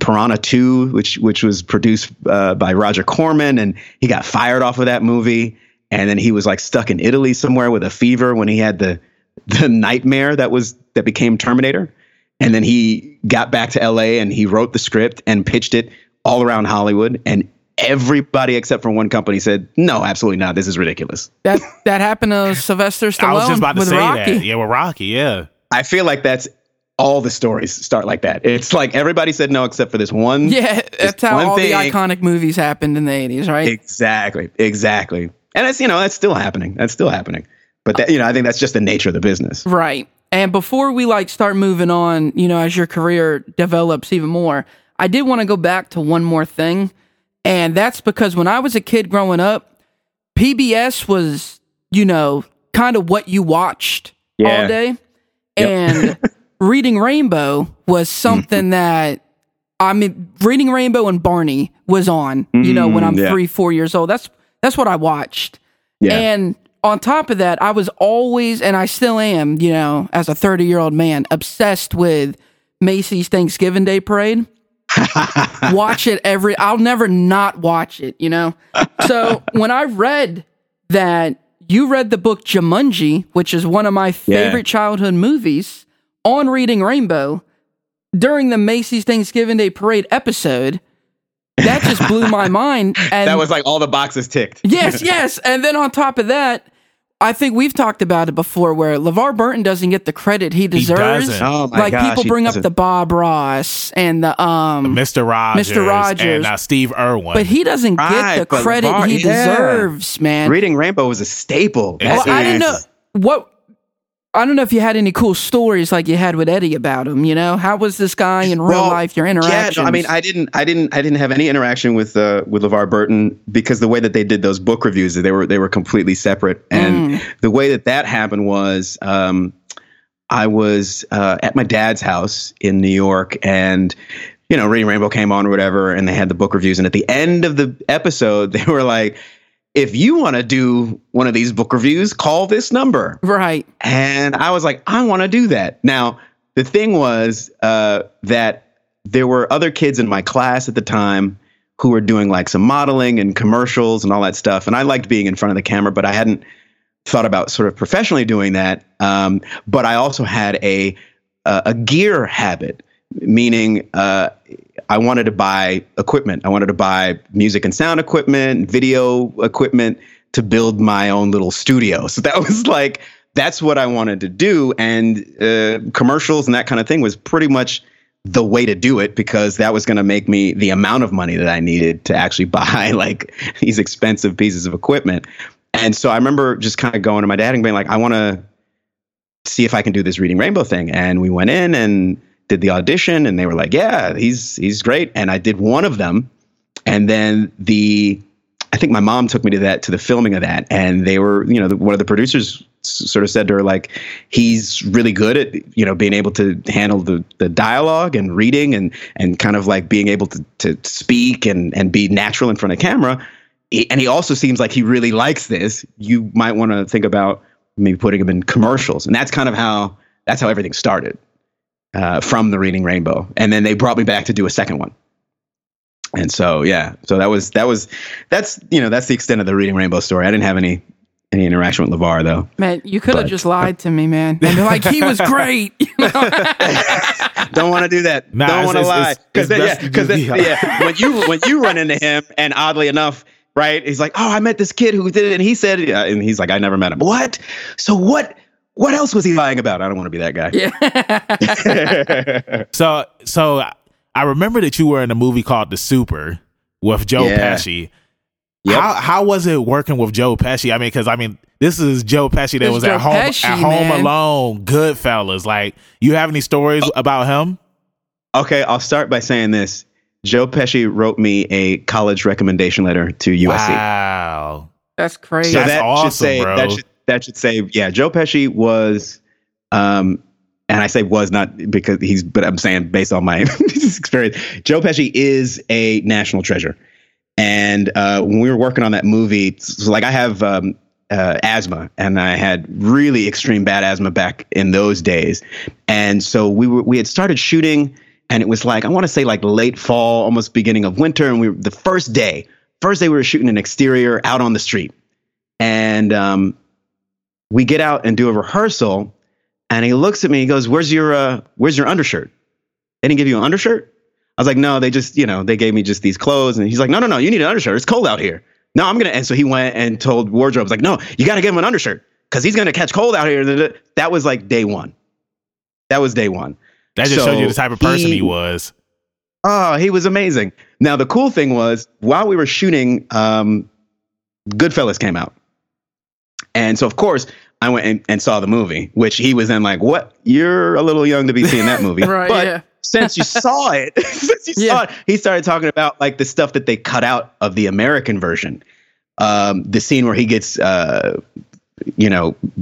Piranha Two, which which was produced uh, by Roger Corman, and he got fired off of that movie, and then he was like stuck in Italy somewhere with a fever when he had the the nightmare that was that became Terminator, and then he got back to L.A. and he wrote the script and pitched it all around Hollywood, and everybody except for one company said, "No, absolutely not. This is ridiculous." That that happened to Sylvester Stallone. I was just about to say Rocky. that. Yeah, with Rocky. Yeah. I feel like that's all the stories start like that. It's like everybody said no except for this one. Yeah, that's how all thing. the iconic movies happened in the eighties, right? Exactly, exactly. And it's you know that's still happening. That's still happening. But that, you know, I think that's just the nature of the business. Right. And before we like start moving on, you know, as your career develops even more, I did want to go back to one more thing and that's because when I was a kid growing up, PBS was, you know, kind of what you watched yeah. all day. Yep. And Reading Rainbow was something that I mean, Reading Rainbow and Barney was on, you know, when I'm mm, yeah. three, four years old. That's that's what I watched. Yeah. And on top of that, I was always, and I still am, you know, as a 30 year old man, obsessed with Macy's Thanksgiving Day Parade. watch it every, I'll never not watch it, you know? So when I read that you read the book Jumanji, which is one of my favorite yeah. childhood movies, on Reading Rainbow during the Macy's Thanksgiving Day Parade episode, that just blew my mind. And that was like all the boxes ticked. yes, yes. And then on top of that, I think we've talked about it before where LeVar Burton doesn't get the credit he deserves. He oh my like gosh, people bring up the Bob Ross and the um Mr. Rogers, Mr. Rogers and uh, Steve Irwin. But he doesn't right, get the credit LeVar, he yeah. deserves, man. Reading Rainbow was a staple. Well, I didn't know what I don't know if you had any cool stories like you had with Eddie about him. You know, how was this guy in real well, life? Your interaction? Yeah, no, I mean, I didn't, I didn't, I didn't have any interaction with uh, with LeVar Burton because the way that they did those book reviews, they were they were completely separate. And mm. the way that that happened was, um, I was uh, at my dad's house in New York, and you know, Reading Rainbow came on or whatever, and they had the book reviews. And at the end of the episode, they were like if you want to do one of these book reviews, call this number. Right. And I was like, I want to do that. Now, the thing was uh, that there were other kids in my class at the time who were doing like some modeling and commercials and all that stuff. And I liked being in front of the camera, but I hadn't thought about sort of professionally doing that. Um, but I also had a, a, a gear habit, meaning uh, I wanted to buy equipment. I wanted to buy music and sound equipment, video equipment to build my own little studio. So that was like that's what I wanted to do, and uh, commercials and that kind of thing was pretty much the way to do it because that was going to make me the amount of money that I needed to actually buy like these expensive pieces of equipment. And so I remember just kind of going to my dad and being like, I want to see if I can do this reading rainbow thing. And we went in and did the audition and they were like, "Yeah, he's he's great." And I did one of them, and then the I think my mom took me to that to the filming of that, and they were, you know, the, one of the producers sort of said to her like, "He's really good at you know being able to handle the the dialogue and reading and and kind of like being able to to speak and and be natural in front of camera." and he also seems like he really likes this. You might want to think about maybe putting him in commercials, and that's kind of how that's how everything started uh, from the Reading Rainbow, and then they brought me back to do a second one. And so, yeah, so that was that was that's you know that's the extent of the Reading Rainbow story. I didn't have any any interaction with LeVar though. Man, you could have just lied to me, man. And like he was great. Don't want to do that. Nah, Don't want to lie because then, yeah, because yeah, when you when you run into him, and oddly enough, right, he's like, oh, I met this kid who did it, and he said, yeah, and he's like, I never met him. What? So what? What else was he lying about? I don't want to be that guy. Yeah. so so I remember that you were in a movie called The Super with Joe yeah. Pesci. Yep. How how was it working with Joe Pesci? I mean, because I mean, this is Joe Pesci that it's was Joe at home Pesci, at Home man. Alone, Goodfellas. Like, you have any stories oh. about him? Okay, I'll start by saying this. Joe Pesci wrote me a college recommendation letter to USC. Wow, that's crazy. So that's that awesome, should say, bro. That should, that should say, yeah, Joe Pesci was, um, and I say was not because he's, but I'm saying based on my experience, Joe Pesci is a national treasure. And uh, when we were working on that movie, so like I have um, uh, asthma, and I had really extreme bad asthma back in those days, and so we were we had started shooting, and it was like I want to say like late fall, almost beginning of winter, and we were the first day, first day we were shooting an exterior out on the street, and um, we get out and do a rehearsal, and he looks at me. He goes, "Where's your uh, Where's your undershirt? They didn't give you an undershirt." I was like, "No, they just you know they gave me just these clothes." And he's like, "No, no, no, you need an undershirt. It's cold out here." No, I'm gonna. And so he went and told wardrobe, like, "No, you got to give him an undershirt because he's gonna catch cold out here." That was like day one. That was day one. That just so showed you the type of person he, he was. Oh, he was amazing. Now the cool thing was while we were shooting, um, Goodfellas came out. And so, of course, I went and, and, saw the movie, which he was then like, "What? You're a little young to be seeing that movie." right, but yeah. since you saw it, since you yeah. saw it, he started talking about like the stuff that they cut out of the American version. Um, the scene where he gets, uh, you know,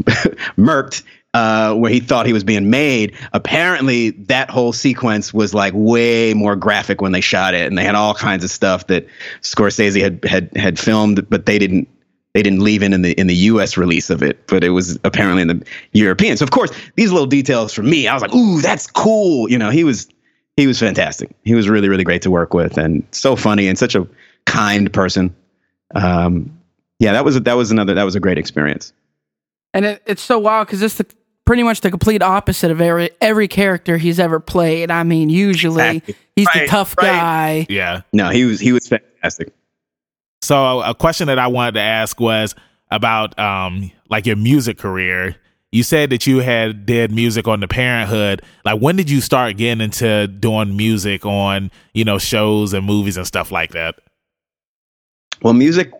murked, uh, where he thought he was being made. Apparently, that whole sequence was like way more graphic when they shot it, and they had all kinds of stuff that Scorsese had had had filmed, but they didn't they didn't leave in in the in the U.S. release of it, but it was apparently in the European. So of course, these little details for me, I was like, "Ooh, that's cool." You know, he was he was fantastic. He was really really great to work with, and so funny and such a kind person. Um, yeah, that was that was another that was a great experience. And it, it's so wild because it's the pretty much the complete opposite of every every character he's ever played. I mean, usually exactly. he's right, the tough right. guy. Yeah. No, he was he was fantastic. So a question that I wanted to ask was about um like your music career. You said that you had did music on the Parent 'Hood. Like when did you start getting into doing music on, you know, shows and movies and stuff like that? Well, music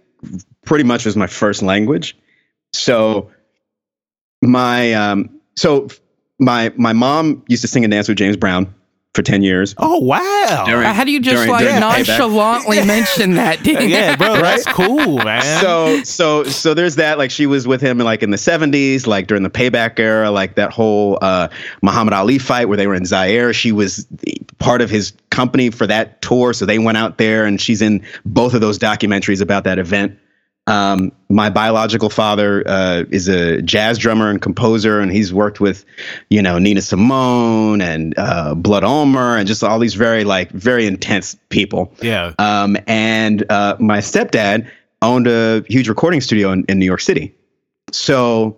pretty much was my first language. So my um so my my mom used to sing and dance with James Brown for 10 years. Oh, wow. During, How do you just during, like during nonchalantly mention that? yeah, bro, that's cool, man. So, so, so there's that. Like she was with him like in the 70s, like during the payback era, like that whole uh, Muhammad Ali fight where they were in Zaire. She was part of his company for that tour. So they went out there and she's in both of those documentaries about that event. Um, my biological father uh, is a jazz drummer and composer, and he's worked with, you know, Nina Simone and uh, Blood Ulmer and just all these very like very intense people. Yeah. Um, and uh, my stepdad owned a huge recording studio in, in New York City, so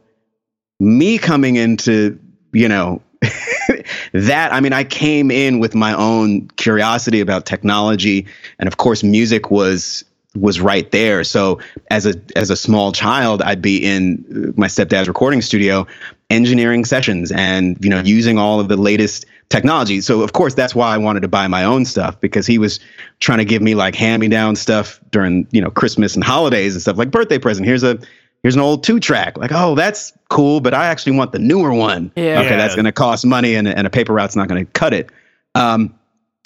me coming into you know that i mean i came in with my own curiosity about technology and of course music was was right there. So as a as a small child, I'd be in my stepdad's recording studio, engineering sessions, and you know using all of the latest technology. So of course that's why I wanted to buy my own stuff because he was trying to give me like hand me down stuff during you know Christmas and holidays and stuff like birthday present. Here's a here's an old two track. Like oh that's cool, but I actually want the newer one. Yeah. Okay, that's going to cost money, and and a paper route's not going to cut it. Um,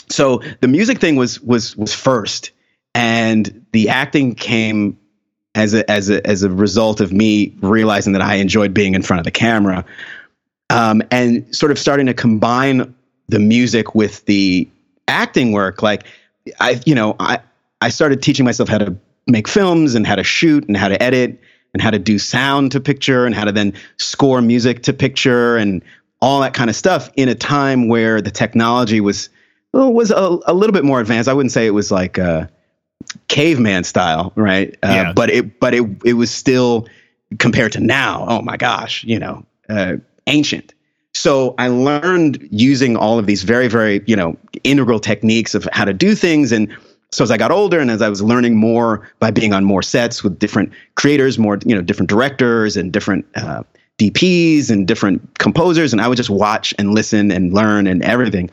so the music thing was was was first and the acting came as a as a as a result of me realizing that I enjoyed being in front of the camera, um, and sort of starting to combine the music with the acting work. Like I, you know, I I started teaching myself how to make films and how to shoot and how to edit and how to do sound to picture and how to then score music to picture and all that kind of stuff in a time where the technology was well, was a, a little bit more advanced. I wouldn't say it was like. Uh, caveman style, right? Uh, yeah. But it but it it was still compared to now. Oh my gosh, you know, uh, ancient. So I learned using all of these very very you know integral techniques of how to do things and. So as I got older and as I was learning more by being on more sets with different creators, more you know different directors and different uh, DPs and different composers, and I would just watch and listen and learn and everything.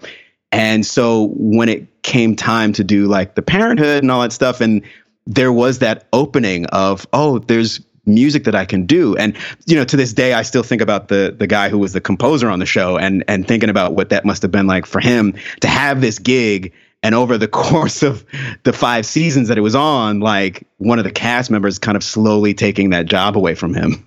And so when it came time to do like the Parent 'Hood and all that stuff, and there was that opening of, oh, there's music that I can do. And you know, to this day, I still think about the the guy who was the composer on the show, and and thinking about what that must have been like for him to have this gig. And over the course of the five seasons that it was on, like one of the cast members kind of slowly taking that job away from him.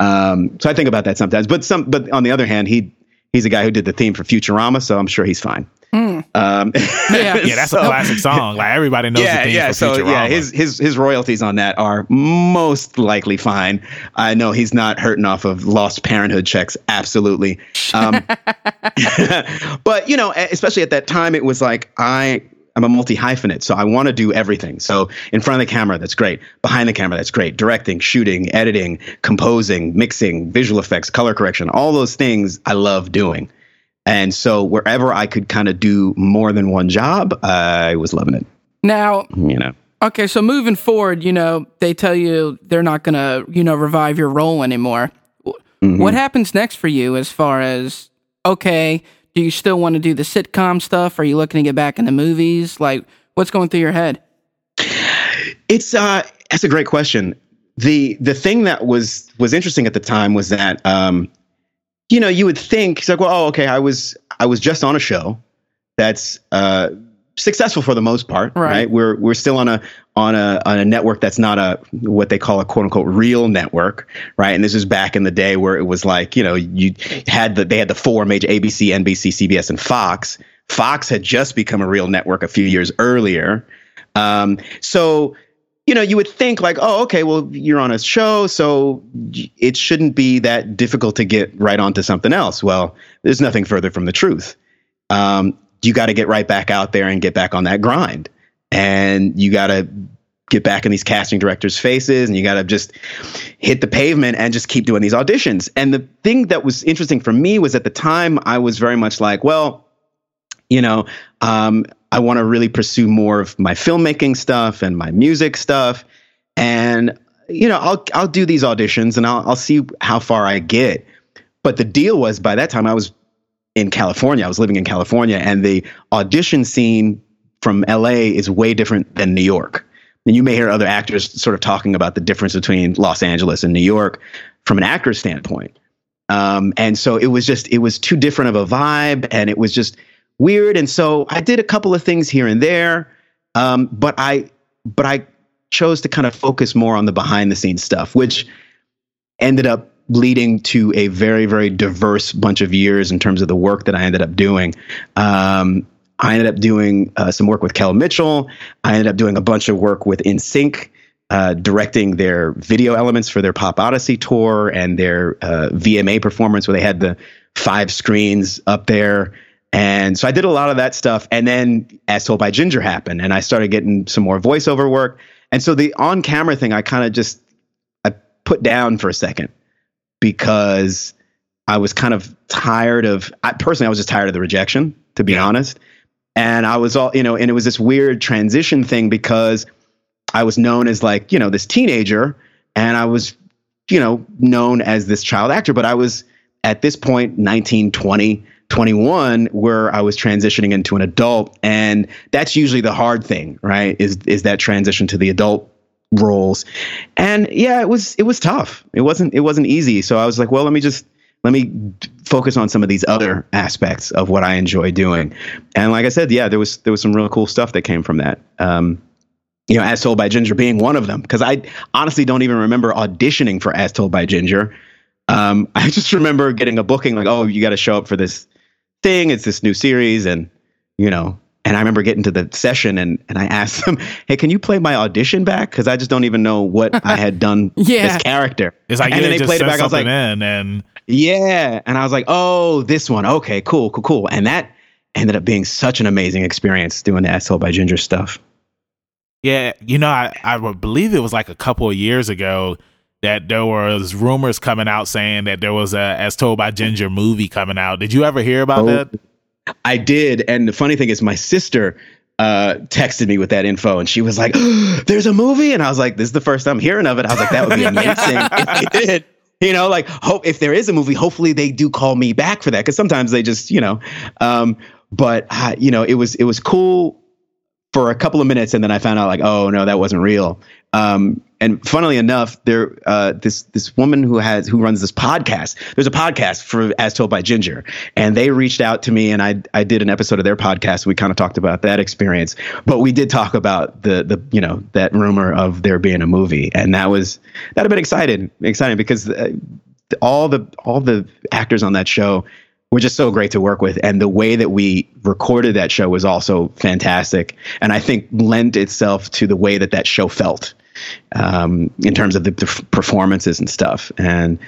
Um, so I think about that sometimes. But some, but on the other hand, he he's a guy who did the theme for Futurama, so I'm sure he's fine. Mm. Um, yeah, yeah, that's so, a classic song. Like everybody knows yeah, the theme yeah. for so Futurama. yeah, his his his royalties on that are most likely fine. I know he's not hurting off of lost Parent 'Hood checks. Absolutely. Um, but you know, especially at that time, it was like I I'm a multi hyphenate, so I want to do everything. So in front of the camera, that's great. Behind the camera, that's great. Directing, shooting, editing, composing, mixing, visual effects, color correction, all those things I love doing. And so wherever I could kind of do more than one job, I was loving it. Now, you know. Okay, so moving forward, you know, they tell you they're not going to, you know, revive your role anymore. Mm-hmm. What happens next for you as far as okay, do you still want to do the sitcom stuff? Are you looking to get back into movies? Like what's going through your head? It's uh that's a great question. The the thing that was was interesting at the time was that um you know, you would think it's like, well, oh, okay, I was I was just on a show that's uh, successful for the most part, right. right? We're we're still on a on a on a network that's not a what they call a quote unquote real network, right? And this is back in the day where it was like, you know, you had the they had the four major ABC, NBC, CBS, and Fox. Fox had just become a real network a few years earlier. Um, so you know, you would think like, oh, okay, well, you're on a show, so it shouldn't be that difficult to get right onto something else. Well, there's nothing further from the truth. Um, you got to get right back out there and get back on that grind, and you got to get back in these casting directors' faces, and you got to just hit the pavement and just keep doing these auditions. And the thing that was interesting for me was at the time I was very much like, well, you know, um, I want to really pursue more of my filmmaking stuff and my music stuff. And, you know, I'll, I'll do these auditions and I'll, I'll see how far I get. But the deal was by that time I was in California. I was living in California and the audition scene from LA is way different than New York. And you may hear other actors sort of talking about the difference between Los Angeles and New York from an actor's standpoint. Um, and so it was just, it was too different of a vibe. And it was just, weird. And so I did a couple of things here and there, um, but I but I chose to kind of focus more on the behind the scenes stuff, which ended up leading to a very very diverse bunch of years in terms of the work that I ended up doing. Um, I ended up doing uh, some work with Kel Mitchell. I ended up doing a bunch of work with NSYNC, uh, directing their video elements for their Pop Odyssey tour and their uh, VMA performance, where they had the five screens up there. And so I did a lot of that stuff. And then As Told by Ginger happened, and I started getting some more voiceover work. And so the on camera thing, I kind of just I put down for a second because I was kind of tired of. I, personally, I was just tired of the rejection, to be yeah. honest. And I was all, you know, and it was this weird transition thing because I was known as like, you know, this teenager, and I was, you know, known as this child actor, but I was at this point 19, 20 21 where I was transitioning into an adult and that's usually the hard thing right is is that transition to the adult roles and yeah it was it was tough it wasn't it wasn't easy so I was like well let me just let me focus on some of these other aspects of what I enjoy doing and like I said yeah there was there was some real cool stuff that came from that um, you know, As Told by Ginger being one of them, because I honestly don't even remember auditioning for As Told by Ginger. Um, I just remember getting a booking like, oh, you got to show up for this thing. It's this new series, and you know. And I remember getting to the session and, and I asked them, "Hey, can you play my audition back? Because I just don't even know what I had done yeah. this character." It's like, and then they played it back. I was like, in and yeah, and I was like, "Oh, this one. Okay, cool, cool, cool." And that ended up being such an amazing experience doing the As Told by Ginger stuff. Yeah, you know, I I believe it was like a couple of years ago that there was rumors coming out saying that there was a as told by ginger movie coming out did you ever hear about oh, that i did and the funny thing is my sister uh, texted me with that info and she was like oh, there's a movie and i was like this is the first time hearing of it. I was like that would be amazing if they did. You know like hope if there is a movie hopefully they do call me back for that because sometimes they just you know um, but uh, you know it was it was cool for a couple of minutes and then i found out like oh no that wasn't real. Um, and funnily enough, there uh, this this woman who has who runs this podcast. There's a podcast for As Told by Ginger, and they reached out to me, and I I did an episode of their podcast. We kind of talked about that experience, but we did talk about the the you know that rumor of there being a movie, and that was that have been excited exciting because uh, all the all the actors on that show were just so great to work with. And the way that we recorded that show was also fantastic. And i think lent itself to the way that that show felt um, in terms of the, the, performances and stuff. And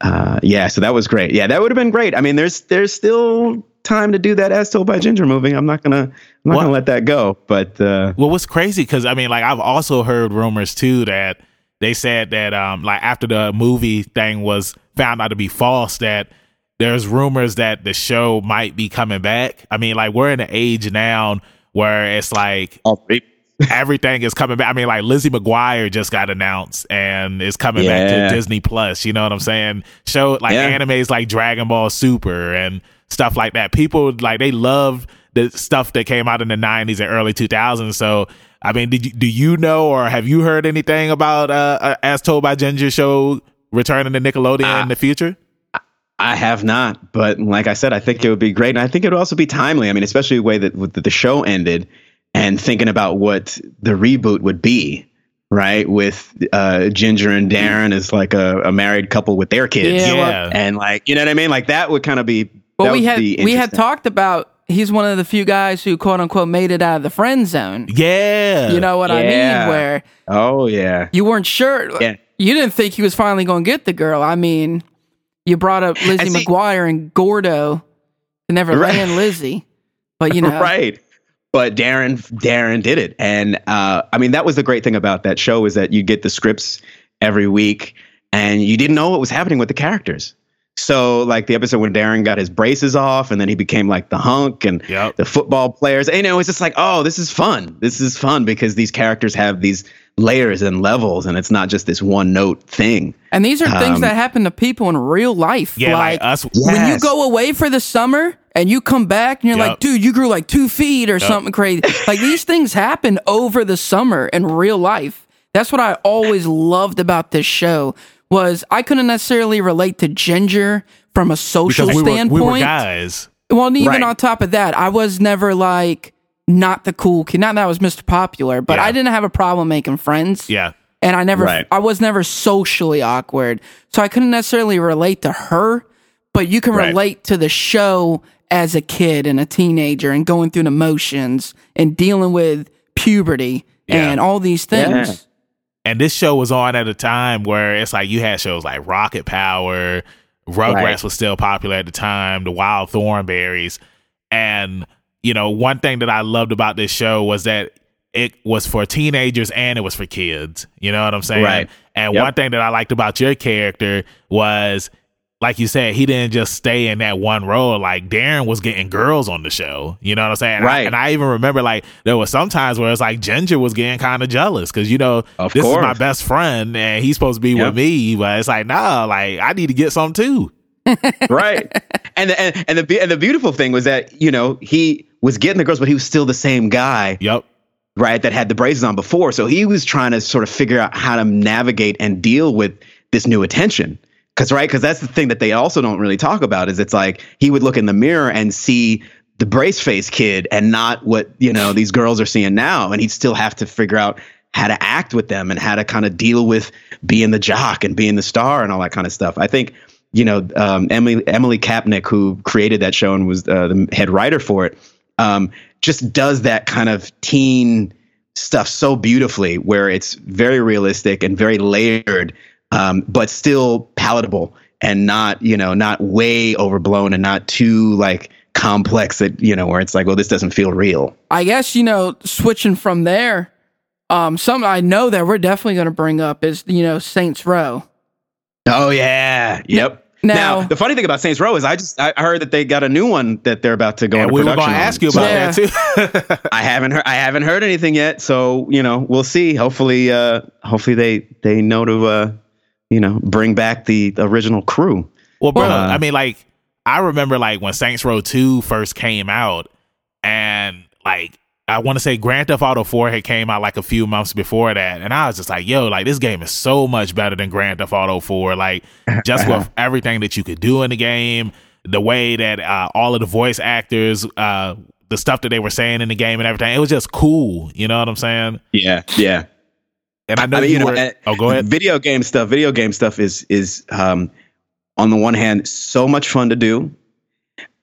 uh, yeah, so that was great. Yeah, that would have been great. I mean, there's there's still time to do that as told by Ginger movie. I'm not gonna I'm not gonna let that go. But uh, well, what's crazy because I mean, like I've also heard rumors too that they said that um like after the movie thing was found out to be false that there's rumors that the show might be coming back. I mean, like we're in an age now where it's like everything is coming back. I mean, like Lizzie McGuire just got announced and is coming yeah. back to Disney Plus. You know what I'm saying? Show like yeah. animes like Dragon Ball Super and stuff like that. People like they love the stuff that came out in the 90s and early 2000s. So, I mean, did you, do you know or have you heard anything about uh, uh As Told by Ginger show returning to Nickelodeon uh, in the future? I have not, but like I said, I think it would be great, and I think it would also be timely. I mean, especially the way that, that the show ended and thinking about what the reboot would be right with uh, ginger and darren as like a, a, married couple with their kids yeah, and like you know what i mean like that would kind of be well we had we had talked about he's one of the few guys who quote unquote made it out of the friend zone. Yeah. You know what Yeah. I mean? Where Oh yeah. you weren't sure. Yeah. You didn't think he was finally going to get the girl. I mean, you brought up Lizzie see- McGuire and Gordo to never Right. land Lizzie. But, you know, right. But Darren Darren did it, and uh, I mean that was the great thing about that show is that you get the scripts every week, and you didn't know what was happening with the characters. So like the episode when Darren got his braces off, and then he became like the hunk and Yep. the football players. And, you know, it's just like, oh, this is fun. This is fun because these characters have these layers and levels, and it's not just this one note thing. and these are things Um, that happen to people in real life. Yeah, like, us. when you go away for the summer and you come back and you're Yep. like, dude, you grew like two feet or something crazy. like these things happen over the summer in real life. That's what I always loved about this show was I couldn't necessarily relate to Ginger from a social Because we were, standpoint. we were guys. Well, and even Right. on top of that, I was never like not the cool kid. Not that I was Mr. Popular, but Yeah. I didn't have a problem making friends Yeah. and I never, Right. I was never socially awkward, so I couldn't necessarily relate to her. But you can Right. relate to the show as a kid and a teenager, and going through the motions and dealing with puberty Yeah. and all these things. Yeah. And this show was on at a time where it's like you had shows like Rocket Power, Rugrats Right. was still popular at the time, the Wild Thornberrys. And, you know, one thing that I loved about this show was that it was for teenagers and it was for kids. You know what I'm saying? Right. And Yep. one thing that I liked about your character was like you said, he didn't just stay in that one role. Like Darren was getting girls on the show. You know what I'm saying? And I- Right. and I even remember like there was some times where it's like Ginger was getting kind of jealous because you know Of this is my best friend and he's supposed to be Yep. with me, but it's like nah, like I need to get some too. right. And the, and and the and the beautiful thing was that you know he was getting the girls, but he was still the same guy, Yep. right? That had the braces on before, so he was trying to sort of figure out how to navigate and deal with this new attention. Because right, because that's the thing that they also don't really talk about is it's like he would look in the mirror and see the brace face kid and not what you know these girls are seeing now, and he'd still have to figure out how to act with them and how to kind of deal with being the jock and being the star and all that kind of stuff. I think you know um, Emily Emily Kapnek, who created that show and was uh, the head writer for it, um, just does that kind of teen stuff so beautifully, where it's very realistic and very layered, um, but still palatable and not you know not way overblown and not too like complex that you know where it's like well this doesn't feel real. I guess you know, switching from there, um, something I know that we're definitely going to bring up is you know Saints Row. Oh yeah, yep. Now- Now, the funny thing about Saints Row is I just I heard that they got a new one that they're about to go And into we were gonna ask you about Yeah. that too. I haven't heard I haven't heard anything yet, so you know we'll see. Hopefully, uh, hopefully they they know to uh, you know bring back the original crew. Well, bro, Uh, I mean, like, I remember like when Saints Row 2 first came out, and like, I want to say Grand Theft Auto 4 had came out like a few months before that, and I was just like, yo, like, this game is so much better than Grand Theft Auto 4. Like, just with everything that you could do in the game, the way that uh, all of the voice actors, uh, the stuff that they were saying in the game and everything, it was just cool. You know what I'm saying? Yeah, yeah. And I know I mean, you, you know, were. oh, go ahead. Video game stuff. Video game stuff is is um, on the one hand so much fun to do,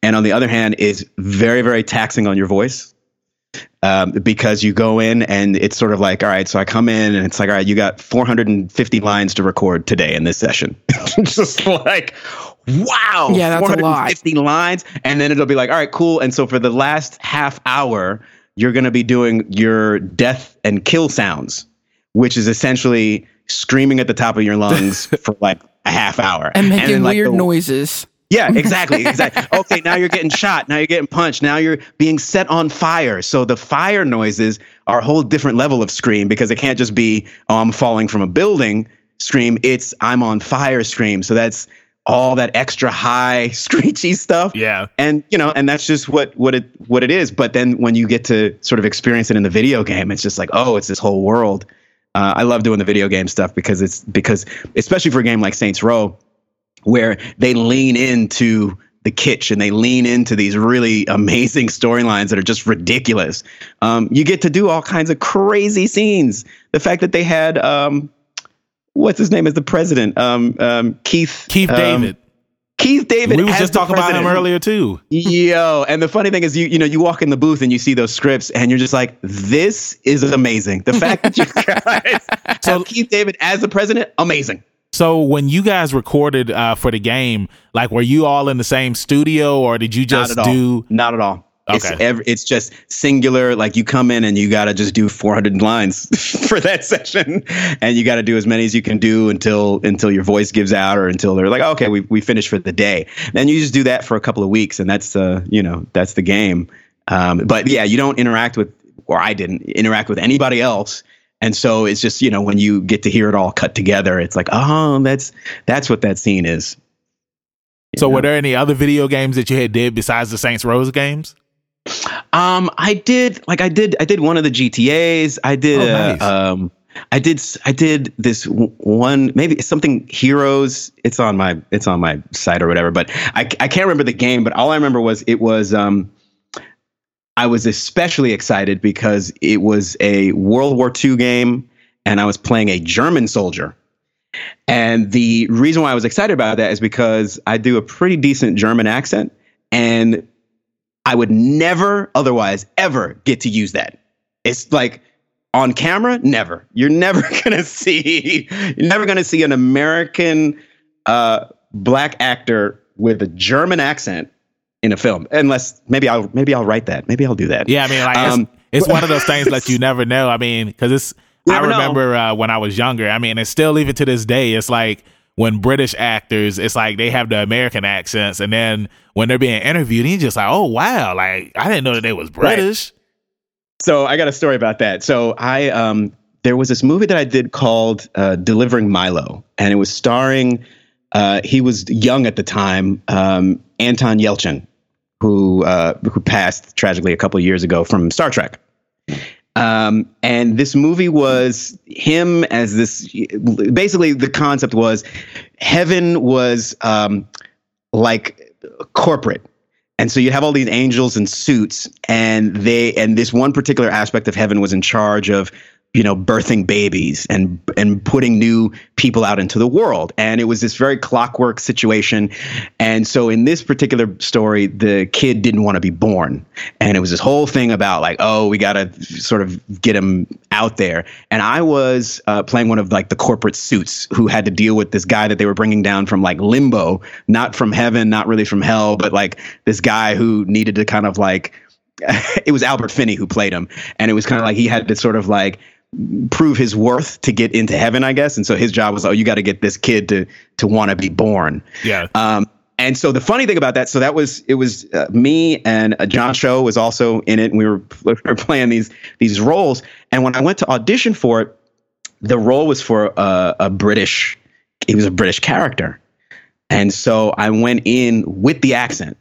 and on the other hand is very very taxing on your voice. Um, because you go in and it's sort of like, all right, so I come in and it's like, all right, you got 450 lines to record today in this session. Just like, wow, Yeah, that's a lot. 450 lines, and then it'll be like, all right, cool. And so for the last half hour, you're going to be doing your death and kill sounds, which is essentially screaming at the top of your lungs for like a half hour and making then, like, weird the- noises. yeah, exactly, exactly. Okay, now you're getting shot. Now you're getting punched. Now you're being set on fire. So the fire noises are a whole different level of scream because it can't just be oh, I'm falling from a building scream. It's I'm on fire scream. So that's all that extra high screechy stuff. Yeah. And you know, and that's just what what it what it is. But then when you get to sort of experience it in the video game, it's just like, oh, it's this whole world. Uh, I love doing the video game stuff because it's because especially for a game like Saints Row, where they lean into the kitsch and they lean into these really amazing storylines that are just ridiculous. Um, you get to do all kinds of crazy scenes. The fact that they had um, what's his name as the president, um, um, Keith Keith um, David. Keith David. We was just talking about him earlier too. Yo, and the funny thing is, you you know, you walk in the booth and you see those scripts, and you're just like, this is amazing. The fact that you guys so, have Keith David as the president, amazing. So when you guys recorded uh, for the game, like, were you all in the same studio, or did you just Not do? Not at all. Okay. It's, every, it's just singular. Like you come in and you got to just do 400 lines for that session, and you got to do as many as you can do until until your voice gives out or until they're like, okay, we we finished for the day. And you just do that for a couple of weeks, and that's uh you know that's the game. Um, but yeah, you don't interact with, or I didn't interact with anybody else. And so it's just you know when you get to hear it all cut together, it's like oh that's that's what that scene is. So know? were there any other video games that you had did besides the Saints Row games? Um, I did like I did I did one of the GTA's. I did oh, nice. uh, um I did I did this one maybe something Heroes. It's on my it's on my site or whatever. But I I can't remember the game. But all I remember was it was um I was especially excited because it was a World War II game and I was playing a German soldier. And the reason why I was excited about that is because I do a pretty decent German accent and I would never otherwise ever get to use that. It's like on camera, never. You're never gonna see. You're never gonna see an American uh, black actor with a German accent in a film, unless maybe I'll maybe I'll write that. Maybe I'll do that. Yeah, I mean, like um, it's, it's one of those things that you never know. I mean, because it's. I remember uh, when I was younger. I mean, it's still even to this day. It's like when British actors, it's like they have the American accents, and then when they're being interviewed, he's just like, "Oh wow, like I didn't know that they was British." Right. So I got a story about that. So I um, there was this movie that I did called uh, "Delivering Milo," and it was starring. Uh, he was young at the time, um, Anton Yelchin, who uh, who passed tragically a couple years ago from Star Trek. Um, and this movie was him as this. Basically, the concept was heaven was um, like corporate. And so you'd have all these angels in suits, and they and this one particular aspect of heaven was in charge of you know, birthing babies and and putting new people out into the world. And it was this very clockwork situation. And so in this particular story, the kid didn't want to be born. And it was this whole thing about like, oh, we got to sort of get him out there. And I was uh, playing one of like the corporate suits who had to deal with this guy that they were bringing down from like limbo, not from heaven, not really from hell, but like this guy who needed to kind of like it was Albert Finney who played him, and it was kind of like he had to sort of like prove his worth to get into heaven, I guess. And so his job was, oh, you got to get this kid to to want to be born. Yeah. Um, and so the funny thing about that, so that was it was uh, me and uh, John Cho was also in it, and we were, we were playing these these roles. And when I went to audition for it, the role was for a, a British. He was a British character, and so I went in with the accent,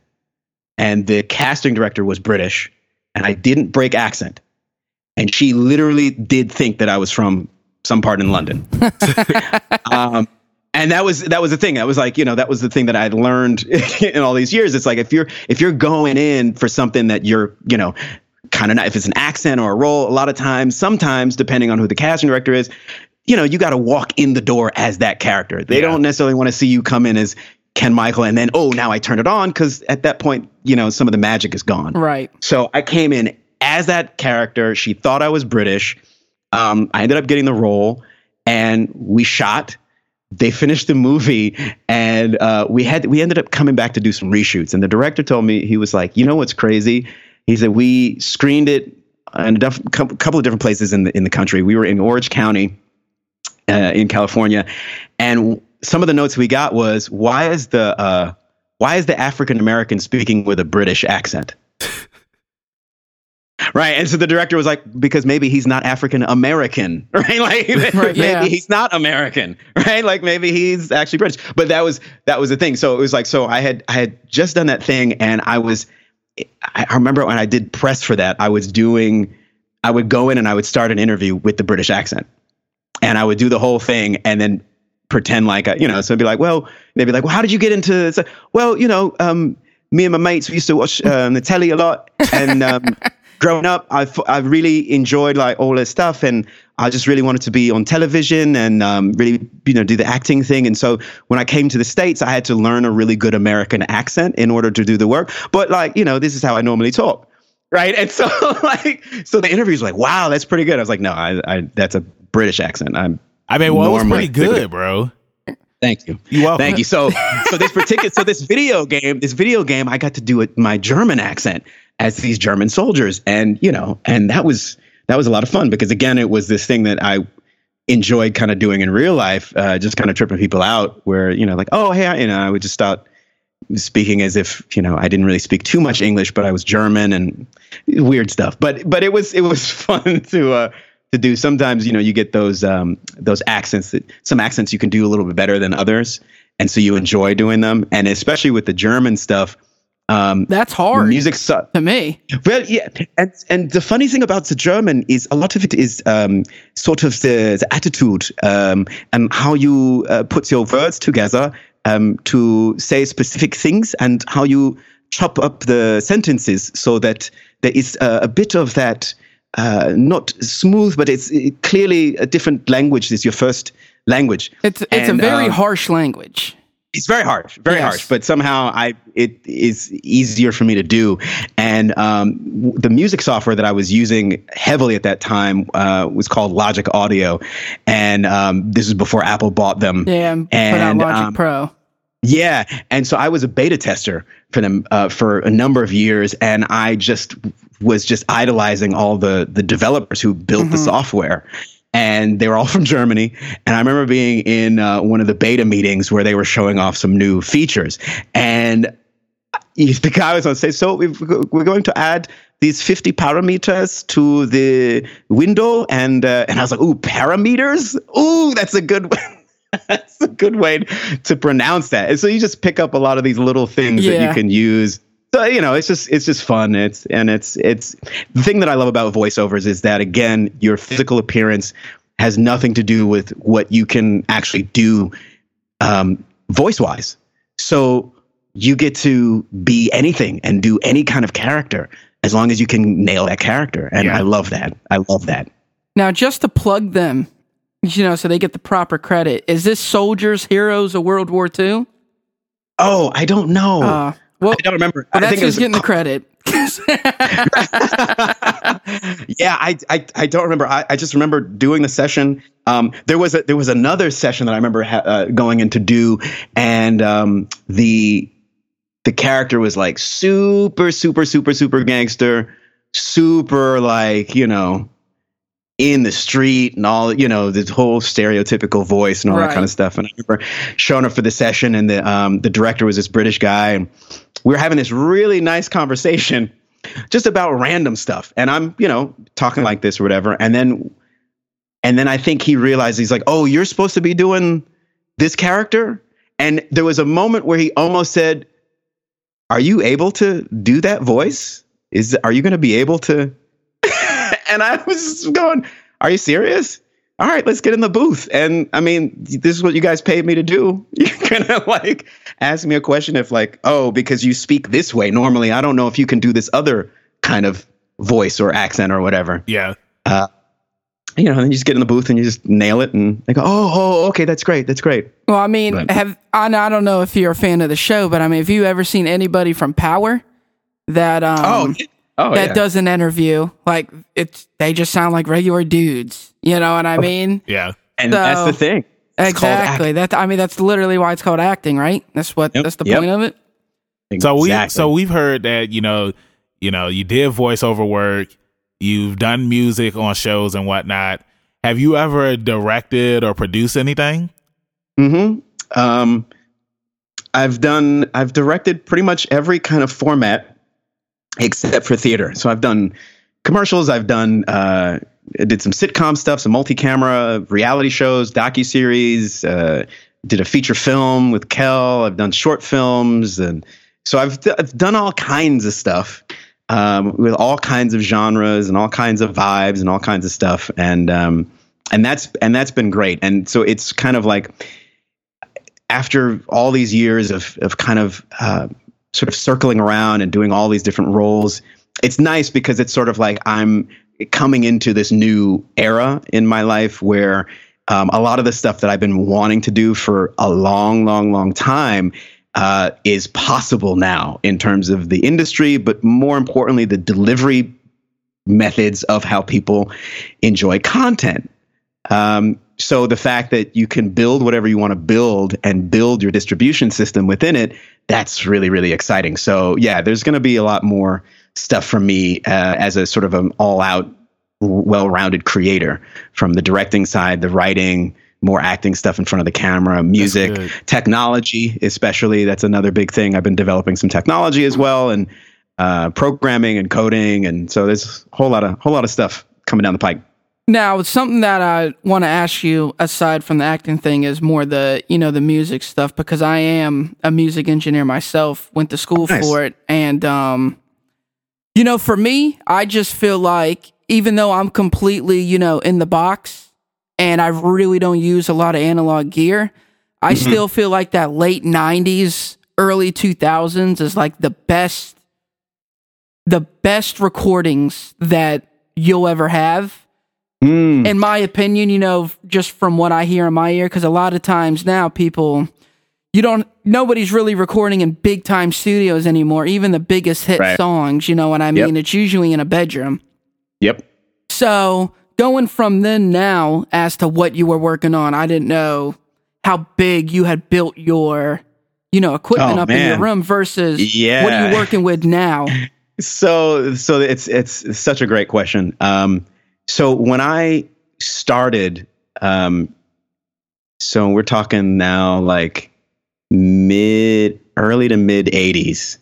and the casting director was British, and I didn't break accent and she literally did think that I was from some part in London. um, and that was that was the thing. That was like you know that was the thing that I had learned in all these years. It's like if you're if you're going in for something that you're you know kind of not if it's an accent or a role. A lot of times, sometimes depending on who the casting director is, you know you got to walk in the door as that character. They yeah. don't necessarily want to see you come in as Kenn Michael and then oh now I turn it on because at that point you know some of the magic is gone. Right. So I came in as that character. She thought I was British. Um, I ended up getting the role, and we shot. They finished the movie, and uh, we had we ended up coming back to do some reshoots. And the director told me he was like, "You know what's crazy?" He said we screened it in a def- couple of different places in the in the country. We were in Orange County, uh, in California, and some of the notes we got was, "Why is the uh, why is the African American speaking with a British accent?" Right. And so the director was like because maybe he's not african american right? Like right, maybe yeah. he's not american right? Like maybe he's actually british. But that was that was the thing. So it was like so i had i had just done that thing and i was i remember when i did press for that i was doing i would go in and i would start an interview with the british accent. And i would do the whole thing and then pretend like you know so it'd be like well they'd be like well how did you get into so, well you know um me and my mates we used to watch um, the telly a lot. And um growing up, I I really enjoyed like all this stuff, and I just really wanted to be on television and um, really you know do the acting thing. And so when I came to the states, I had to learn a really good American accent in order to do the work. But like you know, this is how I normally talk right? And so like so the interview's like, wow, that's pretty good. I was like, no, I, I that's a British accent. I'm I mean, well, it was pretty good, bro. Thank you. You welcome. Thank you. So so this particular so this video game, this video game, I got to do it my German accent as these German soldiers. And you know, and that was that was a lot of fun because again, it was this thing that I enjoyed kind of doing in real life, uh, just kind of tripping people out where, you know, like, oh, hey, I, you know, I would just start speaking as if you know I didn't really speak too much English, but I was German and weird stuff. But but it was it was fun to uh, to do. Sometimes you know you get those um, those accents that some accents you can do a little bit better than others, and so you enjoy doing them. And especially with the German stuff. Um, That's hard. Music su- to me. Well, yeah, and and the funny thing about the German is a lot of it is um, sort of the, the attitude um, and how you uh, put your words together um, to say specific things and how you chop up the sentences so that there is a, a bit of that uh, not smooth, but it's it, clearly a different language. Is your first language. It's it's and, a very um, harsh language. It's very harsh, very yes. harsh. But somehow I it is easier for me to do. And um, the music software that I was using heavily at that time uh, was called Logic Audio, and um, this was before Apple bought them. Yeah, and put out Logic um, Pro. Yeah, and so I was a beta tester for them uh, for a number of years, and I just was just idolizing all the the developers who built mm-hmm. the software. And they were all from Germany. And I remember being in uh, one of the beta meetings where they were showing off some new features. And the guy was on stage. So we're going to add these 50 parameters to the window. And, uh, and I was like, ooh, parameters? Ooh, that's a good one. That's a good way to pronounce that. And so you just pick up a lot of these little things yeah. that you can use. So you know, it's just it's just fun. It's and it's it's the thing that I love about voiceovers is that again, your physical appearance has nothing to do with what you can actually do um, voice wise. So you get to be anything and do any kind of character as long as you can nail that character. And yeah. I love that. I love that. Now, just to plug them, you know, so they get the proper credit. Is this Soldiers Heroes of World War II? Oh, I don't know. Uh, well, I don't remember. Well, I think who's getting the credit. yeah, I, I, I don't remember. I, I just remember doing the session. Um, there was a, there was another session that I remember ha- uh, going in to do, and um, the the character was like super, super, super, super gangster, super like you know in the street and all, you know, this whole stereotypical voice and all right. that kind of stuff. And I remember showing up for the session, and the um, the director was this British guy, and we were having this really nice conversation just about random stuff. And I'm, you know, talking like this or whatever, and then and then I think he realized he's like, "Oh, you're supposed to be doing this character." And there was a moment where he almost said, "Are you able to do that voice? Is are you going to be able to and I was going, "Are you serious? All right, let's get in the booth." And I mean, this is what you guys paid me to do. You're gonna like ask me a question if like, oh, because you speak this way normally, I don't know if you can do this other kind of voice or accent or whatever. Yeah. Uh, you know, and you just get in the booth and you just nail it, and they go, "Oh, oh, okay, that's great, that's great." Well, I mean, but, have I, I don't know if you're a fan of the show, but I mean, have you ever seen anybody from Power that um, oh oh, that yeah. does an interview. Like it's they just sound like regular dudes. You know what I mean? yeah. And so, that's the thing. It's exactly. That I mean that's literally why it's called acting, right? That's what yep. that's the yep. point of it. So we so we've heard that, you know, you know, you did voiceover work, you've done music on shows and whatnot. Have you ever directed or produced anything? Mm-hmm. Um I've done I've directed pretty much every kind of format except for theater. So I've done commercials. I've done uh, did some sitcom stuff, some multi-camera reality shows, docu series. Uh, did a feature film with Kel. I've done short films, and so I've I've done all kinds of stuff um, with all kinds of genres and all kinds of vibes and all kinds of stuff, and um, and that's and that's been great. And so it's kind of like after all these years of of kind of uh, sort of circling around and doing all these different roles, it's nice because it's sort of like I'm coming into this new era in my life where um, a lot of the stuff that I've been wanting to do for a long, long, long time uh, is possible now in terms of the industry, but more importantly, the delivery methods of how people enjoy content. Um, so the fact that you can build whatever you want to build and build your distribution system within it, that's really, really exciting. So yeah, there's going to be a lot more stuff from me uh, as a sort of an all-out, well-rounded creator from the directing side, the writing, more acting stuff in front of the camera, music, technology, especially. That's another big thing. I've been developing some technology as well, and uh, programming and coding, and so there's a whole lot of whole lot of stuff coming down the pike. Now, something that I want to ask you, aside from the acting thing, is more the you know the music stuff because I am a music engineer myself. Went to school nice. for it, and um, you know, for me, I just feel like even though I'm completely you know in the box and I really don't use a lot of analog gear, I mm-hmm. still feel like that late '90s, early 2000s is like the best, the best recordings that you'll ever have Mm. In my opinion, you know, just from what I hear in my ear, because a lot of times now people, you don't, nobody's really recording in big time studios anymore, even the biggest hit right. songs, you know what I mean? Yep. It's usually in a bedroom. Yep. So going from then now as to what you were working on, I didn't know how big you had built your, you know, equipment oh, up man. in your room versus yeah. what are you working with now? So, so it's, it's such a great question. Um, so when I started, um, so we're talking now like mid, early to mid 80s,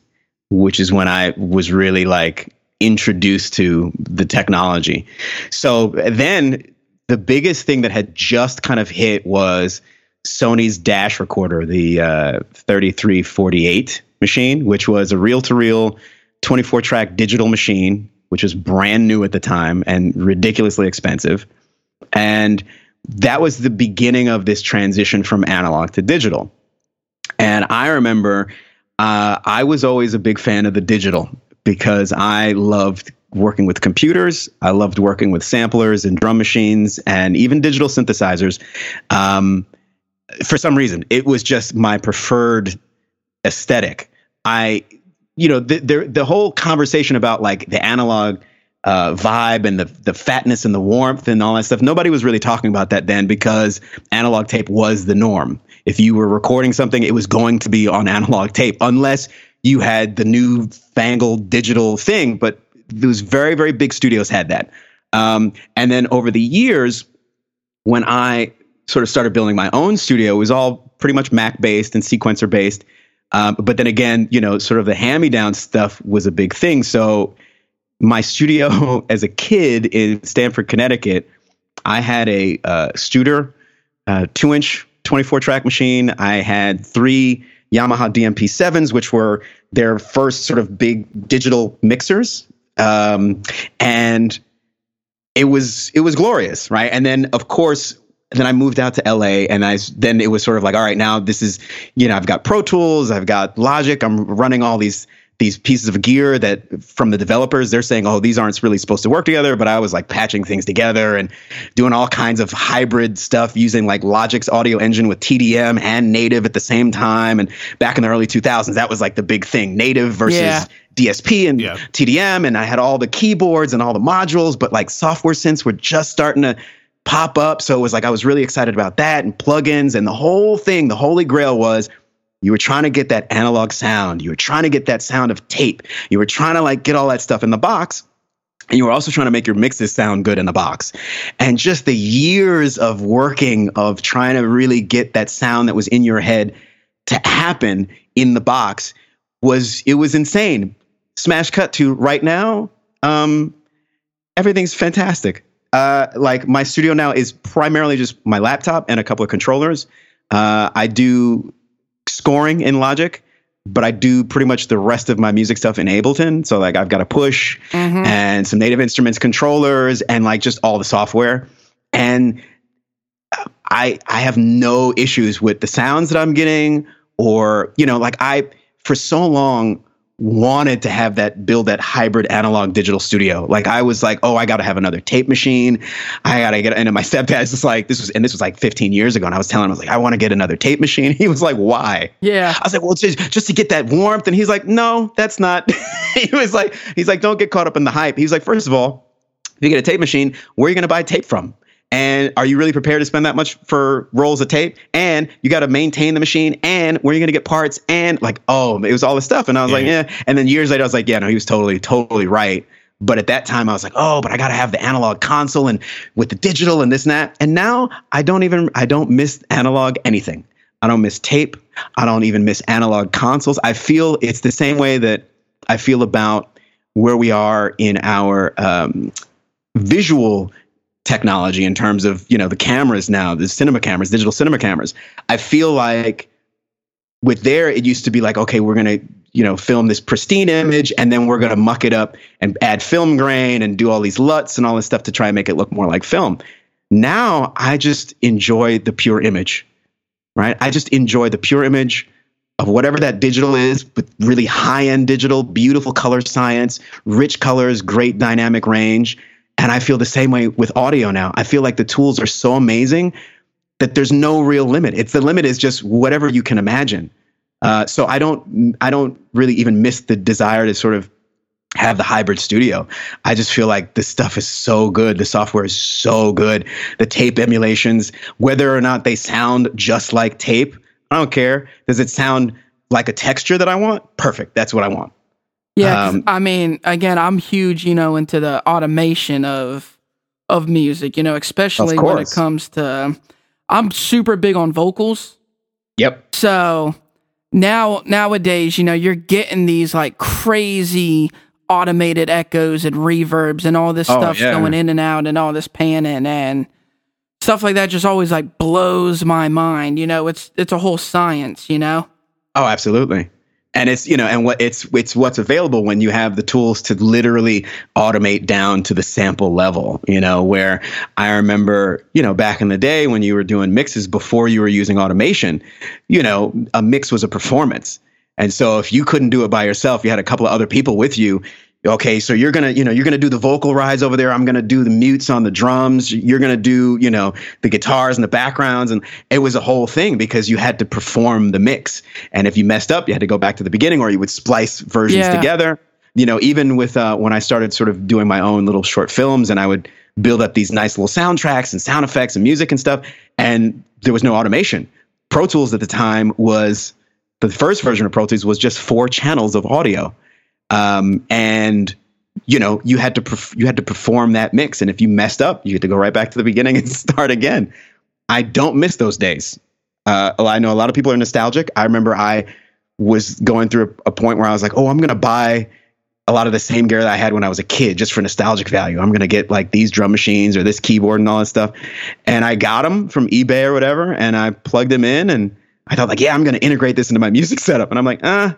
which is when I was really like introduced to the technology. So then the biggest thing that had just kind of hit was Sony's Dash recorder, the uh, 3348 machine, which was a reel to reel 24 track digital machine which was brand new at the time and ridiculously expensive. And that was the beginning of this transition from analog to digital. And I remember uh, I was always a big fan of the digital because I loved working with computers. I loved working with samplers and drum machines and even digital synthesizers. Um, for some reason, it was just my preferred aesthetic. I you know, the, the, whole conversation about like the analog uh, vibe and the the fatness and the warmth and all that stuff. Nobody was really talking about that then because analog tape was the norm. If you were recording something, it was going to be on analog tape, unless you had the new fangled digital thing. But those very very big studios had that. Um, and then over the years, when I sort of started building my own studio, it was all pretty much Mac based and sequencer based. Um, but then again, you know, sort of the hand me down stuff was a big thing. So my studio as a kid in Stamford, Connecticut, I had a uh, Studer uh, two inch 24 track machine. I had three Yamaha DMP 7s, which were their first sort of big digital mixers. Um, and it was it was glorious, right? And then of course then I moved out to LA and I then it was sort of like all right now this is you know I've got Pro Tools I've got Logic I'm running all these these pieces of gear that from the developers they're saying oh these aren't really supposed to work together but I was like patching things together and doing all kinds of hybrid stuff using like Logic's audio engine with TDM and native at the same time and back in the early 2000s that was like the big thing native versus yeah. DSP and yeah. TDM and I had all the keyboards and all the modules but like software synths were just starting to pop up. So it was like I was really excited about that and plugins and the whole thing. The holy grail was you were trying to get that analog sound. You were trying to get that sound of tape. You were trying to like get all that stuff in the box. And you were also trying to make your mixes sound good in the box. And just the years of working of trying to really get that sound that was in your head to happen in the box was it was insane. Smash cut to right now, um, everything's fantastic. Uh, like my studio now is primarily just my laptop and a couple of controllers. Uh, I do scoring in Logic, but I do pretty much the rest of my music stuff in Ableton. So like I've got a push mm-hmm. and some native instruments controllers and like just all the software. And I I have no issues with the sounds that I'm getting or you know like I for so long wanted to have that build that hybrid analog digital studio. Like I was like, oh, I got to have another tape machine. I got to get. And my stepdad's just like, this was, and this was like 15 years ago. And I was telling him, I was like, I want to get another tape machine. He was like, why? Yeah. I was like, well, just just to get that warmth. And he's like, no, that's not. he was like, he's like, don't get caught up in the hype. He's like, first of all, if you get a tape machine, where are you going to buy tape from? And are you really prepared to spend that much for rolls of tape? And you got to maintain the machine. And where are you going to get parts? And like, oh, it was all this stuff. And I was yeah. like, yeah. And then years later, I was like, yeah, no, he was totally, totally right. But at that time, I was like, oh, but I got to have the analog console and with the digital and this and that. And now I don't even, I don't miss analog anything. I don't miss tape. I don't even miss analog consoles. I feel it's the same way that I feel about where we are in our um, visual technology in terms of you know the cameras now the cinema cameras digital cinema cameras. I feel like with there it used to be like okay we're going to you know film this pristine image and then we're going to muck it up and add film grain and do all these luts and all this stuff to try and make it look more like film. Now i just enjoy the pure image right? I just enjoy the pure image of whatever that digital is with really high end digital beautiful color science rich colors great dynamic range and I feel the same way with audio now. I feel like the tools are so amazing that there's no real limit. It's the limit is just whatever you can imagine. Uh, so I don't I don't really even miss the desire to sort of have the hybrid studio. I just feel like this stuff is so good. The software is so good. The tape emulations, whether or not they sound just like tape, I don't care. Does it sound like a texture that I want? Perfect. That's what I want. Yeah, um, I mean, again, I'm huge, you know, into the automation of of music, you know, especially when it comes to I'm super big on vocals. Yep. So now nowadays, you know, you're getting these like crazy automated echoes and reverbs and all this oh, stuff yeah. going in and out and all this panning and stuff like that just always like blows my mind. You know, it's it's a whole science, you know? Oh, absolutely and it's you know and what it's it's what's available when you have the tools to literally automate down to the sample level you know where i remember you know back in the day when you were doing mixes before you were using automation you know a mix was a performance. And so if you couldn't do it by yourself you had a couple of other people with you okay so you're gonna you know you're gonna do the vocal rides over there. I'm gonna do the mutes on the drums. You're gonna do you know the guitars and the backgrounds. And it was a whole thing because you had to perform the mix. And if you messed up you had to go back to the beginning or you would splice versions yeah. together. You know even with uh, when i started sort of doing my own little short films and i would build up these nice little soundtracks and sound effects and music and stuff and there was no automation. Pro tools at the time was the first version of pro tools was just four channels of audio um, and you know you had to you had to perform that mix, and if you messed up, you had to go right back to the beginning and start again. I don't miss those days. Uh, I know a lot of people are nostalgic. I remember I was going through a, a point where I was like, oh, I'm gonna buy a lot of the same gear that I had when I was a kid, just for nostalgic value. I'm gonna get like these drum machines or this keyboard and all that stuff. And I got them from eBay or whatever, and I plugged them in, and I thought like, yeah, I'm gonna integrate this into my music setup. And I'm like, ah, uh,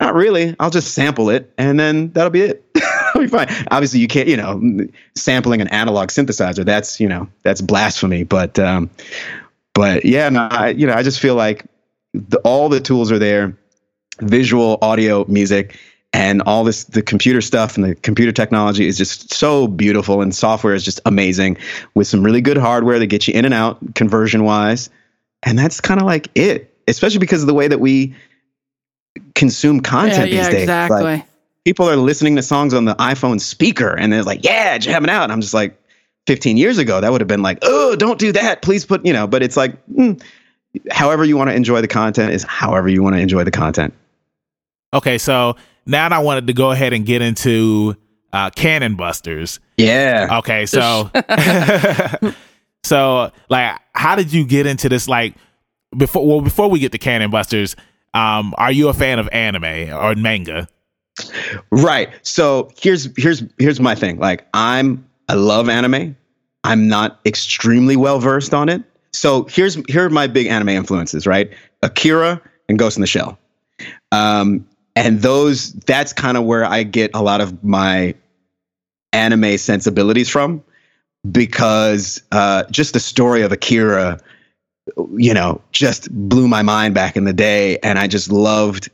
not really. I'll just sample it and then that'll be it. I'll be fine. Obviously, you can't, you know, sampling an analog synthesizer. That's, you know, that's blasphemy. But, um, but yeah, no, I, you know, I just feel like the, all the tools are there visual, audio, music, and all this, the computer stuff and the computer technology is just so beautiful. And software is just amazing with some really good hardware that gets you in and out conversion wise. And that's kind of like it, especially because of the way that we, consume content yeah, these yeah, days. Exactly. Like, people are listening to songs on the iPhone speaker and they're like, yeah, jamming out. And I'm just like, 15 years ago, that would have been like, oh, don't do that. Please put, you know, but it's like, mm, however you want to enjoy the content is however you want to enjoy the content. Okay. So now I wanted to go ahead and get into uh, Cannon Busters. Yeah. Okay. So, so like, how did you get into this? Like, before, well, before we get to Cannon Busters, um, are you a fan of anime or manga? Right. So here's here's here's my thing. Like I'm I love anime. I'm not extremely well versed on it. So here's here are my big anime influences, right? Akira and Ghost in the Shell. Um, and those that's kind of where I get a lot of my anime sensibilities from because uh, just the story of Akira you know, just blew my mind back in the day. And I just loved,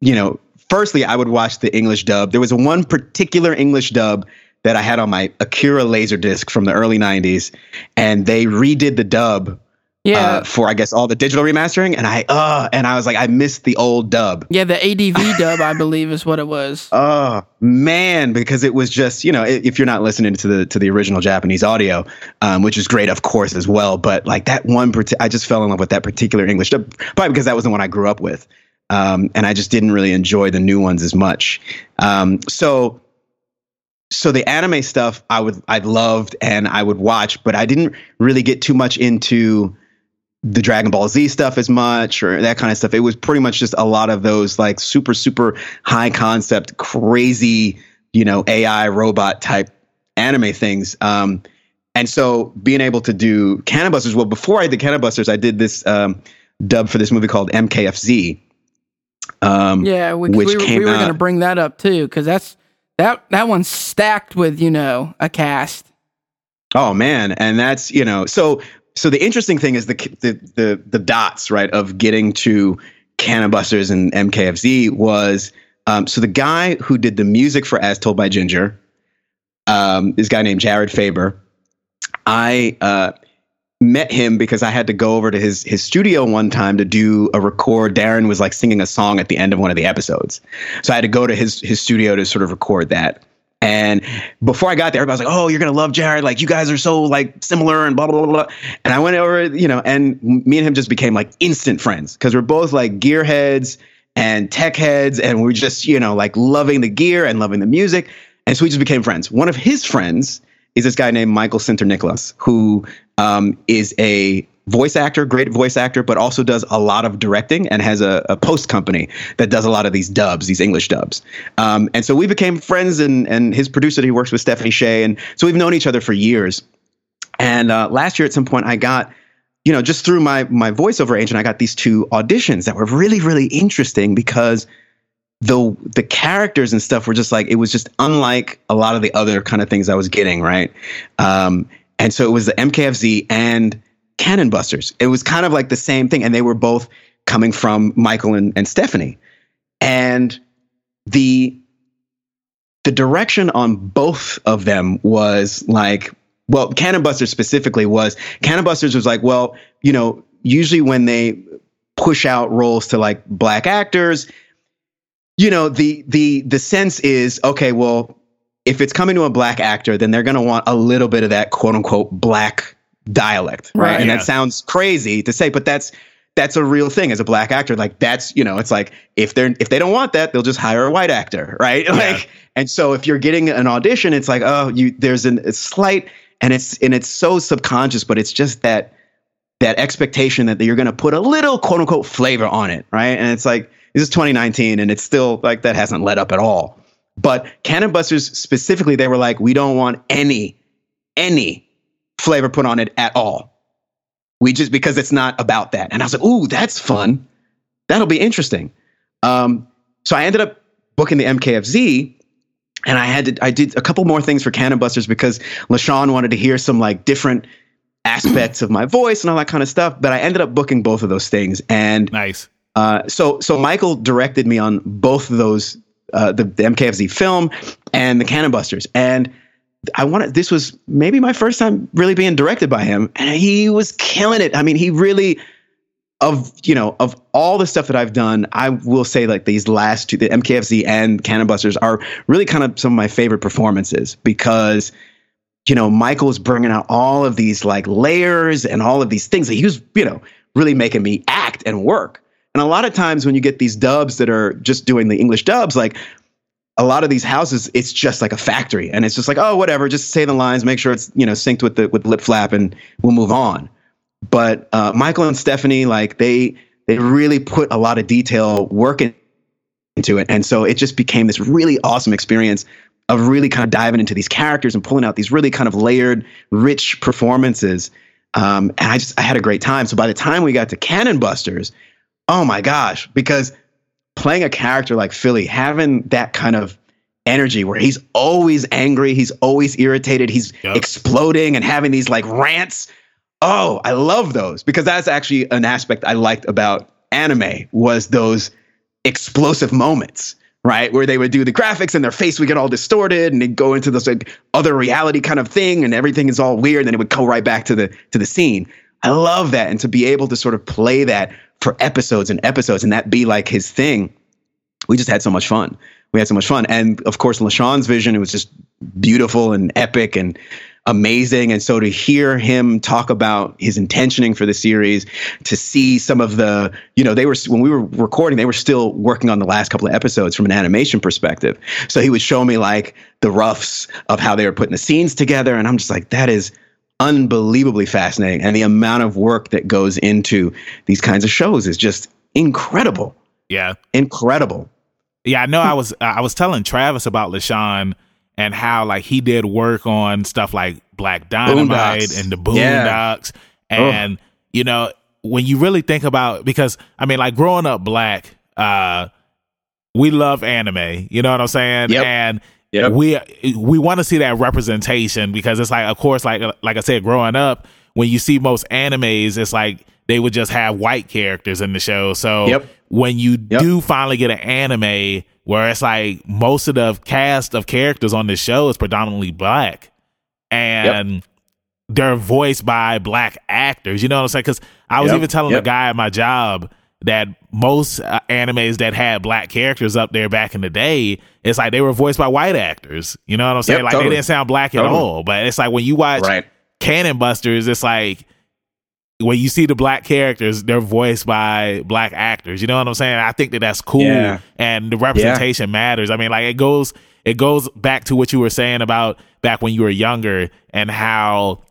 you know, firstly, I would watch the English dub. There was one particular English dub that I had on my Akira Laserdisc from the early 90s, and they redid the dub yeah. Uh, for I guess all the digital remastering, and I uh and I was like, I missed the old dub. Yeah, the ADV dub, I believe, is what it was. Oh man, because it was just you know if you're not listening to the to the original Japanese audio, um, which is great, of course, as well. But like that one, I just fell in love with that particular English dub, probably because that was the one I grew up with, um, and I just didn't really enjoy the new ones as much. Um, so so the anime stuff I would I loved and I would watch, but I didn't really get too much into the Dragon Ball Z stuff as much or that kind of stuff. It was pretty much just a lot of those like super, super high concept, crazy, you know, AI robot type anime things. Um, and so being able to do Cannon Busters, well, before I did Cannon Busters, I did this um, dub for this movie called MKFZ. Um, yeah, we, which we, came we were going to bring that up too, because that's that that one's stacked with you know a cast. Oh man, and that's you know so so the interesting thing is the the the, the dots right of getting to Cannon Busters and MKFZ was um, so the guy who did the music for As Told by Ginger, um, this guy named Jared Faber. I uh, met him because I had to go over to his his studio one time to do a record. Darren was like singing a song at the end of one of the episodes, so I had to go to his his studio to sort of record that. And before I got there, everybody was like, "Oh, you're gonna love Jared. Like, you guys are so like similar and blah blah blah." blah. And I went over, you know, and me and him just became like instant friends because we're both like gearheads and tech heads, and we're just you know like loving the gear and loving the music. And so we just became friends. One of his friends is this guy named Michael Sinterniklaas, who um, is a voice actor, great voice actor, but also does a lot of directing and has a, a post company that does a lot of these dubs, these English dubs. Um, and so we became friends, and and his producer, he works with Stephanie Sheh, and so we've known each other for years. And uh, last year, at some point, I got, you know, just through my my voiceover agent, I got these two auditions that were really really interesting because the the characters and stuff were just like it was just unlike a lot of the other kind of things I was getting right. Um, and so it was the MKFZ and Cannon Busters. It was kind of like the same thing, and they were both coming from Michael and, and Stephanie. And the the direction on both of them was like, well, Cannon Busters specifically was Cannon Busters was like, well, you know, usually when they push out roles to like black actors, you know, the the the sense is okay, well, if it's coming to a black actor, then they're going to want a little bit of that quote unquote black dialect, right? right and yeah. that sounds crazy to say, but that's that's a real thing as a black actor. Like that's you know, it's like if they're if they don't want that, they'll just hire a white actor, right? Yeah. Like, and so if you're getting an audition, it's like oh, you there's an, a slight and it's and it's so subconscious, but it's just that that expectation that you're going to put a little quote unquote flavor on it, right? And it's like this is 2019, and it's still like that hasn't let up at all. But Cannon Busters specifically, they were like, we don't want any any flavor put on it at all. We just because it's not about that. And I was like, ooh, that's fun. That'll be interesting. Um, so I ended up booking the MKFZ and I had to I did a couple more things for Cannon Busters because LeSean wanted to hear some like different aspects of my voice and all that kind of stuff. But I ended up booking both of those things. And nice. Uh, so so Michael directed me on both of those, uh, the, the MKFZ film and the Cannon Busters. And I wanted this was maybe my first time really being directed by him, and he was killing it. I mean, he really of you know of all the stuff that I've done, I will say like these last two, the MKFC and Cannon Busters, are really kind of some of my favorite performances because you know Michael's bringing out all of these like layers and all of these things that he was you know really making me act and work. And a lot of times when you get these dubs that are just doing the English dubs, like a lot of these houses, it's just like a factory, and it's just like, oh, whatever, just say the lines, make sure it's you know synced with the with the lip flap, and we'll move on. But uh, Michael and Stephanie, like they they really put a lot of detail work into it, and so it just became this really awesome experience of really kind of diving into these characters and pulling out these really kind of layered, rich performances. Um, and I just I had a great time. So by the time we got to Cannon Busters, oh my gosh, because playing a character like Philly, having that kind of energy where he's always angry, he's always irritated, he's yep. exploding and having these like rants. Oh, I love those because that's actually an aspect I liked about anime was those explosive moments, right? Where they would do the graphics and their face would get all distorted and they'd go into this like other reality kind of thing and everything is all weird. And then it would go right back to the to the scene. I love that. And to be able to sort of play that for episodes and episodes and that be like his thing, we just had so much fun. We had so much fun. And of course, LeSean's vision, it was just beautiful and epic and amazing. And so to hear him talk about his intentioning for the series, to see some of the, you know, they were, when we were recording, they were still working on the last couple of episodes from an animation perspective. So he would show me like the roughs of how they were putting the scenes together. And I'm just like, that is unbelievably fascinating. And the amount of work that goes into these kinds of shows is just incredible. Yeah. Incredible. Yeah, I know I was I was telling Travis about LeSean and how like he did work on stuff like Black Dynamite Boondocks. and the Boondocks. Yeah. And, oh. you know, when you really think about because I mean like growing up black, uh we love anime, you know what I'm saying? Yep. And yep. we we want to see that representation because it's like of course like like I said growing up when you see most animes it's like they would just have white characters in the show. So yep. when you do finally get an anime where it's like most of the cast of characters on the show is predominantly black and yep. they're voiced by black actors. You know what I'm saying? Because I was yep. even telling yep. the guy at my job that most uh, animes that had black characters up there back in the day, it's like they were voiced by white actors. You know what I'm saying? like totally. they didn't sound black totally. at all. But it's like when you watch right. Cannon Busters, it's like when you see the black characters, they're voiced by black actors. You know what I'm saying? I think that that's cool, yeah. and the representation yeah. matters. I mean, like it goes it goes back to what you were saying about back when you were younger and how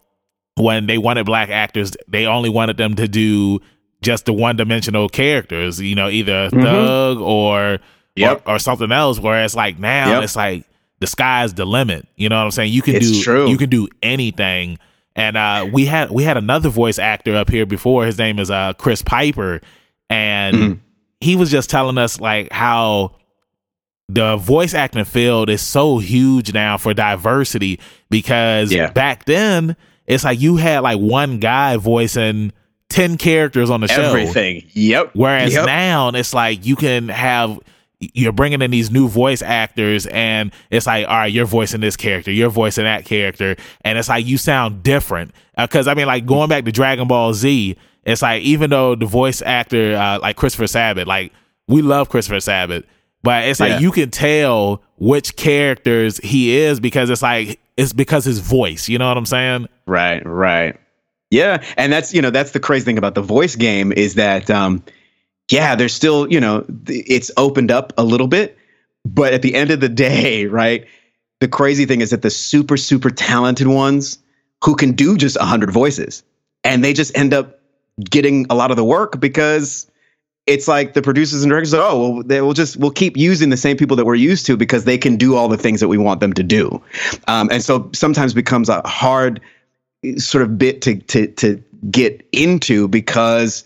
when they wanted black actors, they only wanted them to do just the one dimensional characters. You know, either mm-hmm. thug or, yep. or, or something else. Whereas like now, yep. it's like the sky's the limit. You know what I'm saying? You can it's do true. you can do anything and uh, we had we had another voice actor up here before. His name is uh, Chris Piper, and mm-hmm. he was just telling us like how the voice acting field is so huge now for diversity because yeah. back then it's like you had like one guy voicing 10 characters on the show. Everything. Yep. Whereas yep. now it's like you can have you're bringing in these new voice actors and it's like all right you're voicing this character you're voicing that character and it's like you sound different because uh, i mean like going back to dragon ball z it's like even though the voice actor uh, like christopher sabat like we love christopher sabat but it's like yeah. you can tell which characters he is because it's like it's because his voice you know what i'm saying right right yeah and that's you know that's the crazy thing about the voice game is that um yeah, there's still, you know, it's opened up a little bit, but at the end of the day, right? The crazy thing is that the super, super talented ones who can do just a 100 voices and they just end up getting a lot of the work because it's like the producers and directors say, oh, well, they will just, we'll keep using the same people that we're used to because they can do all the things that we want them to do. Um, and so sometimes becomes a hard sort of bit to, to, to get into because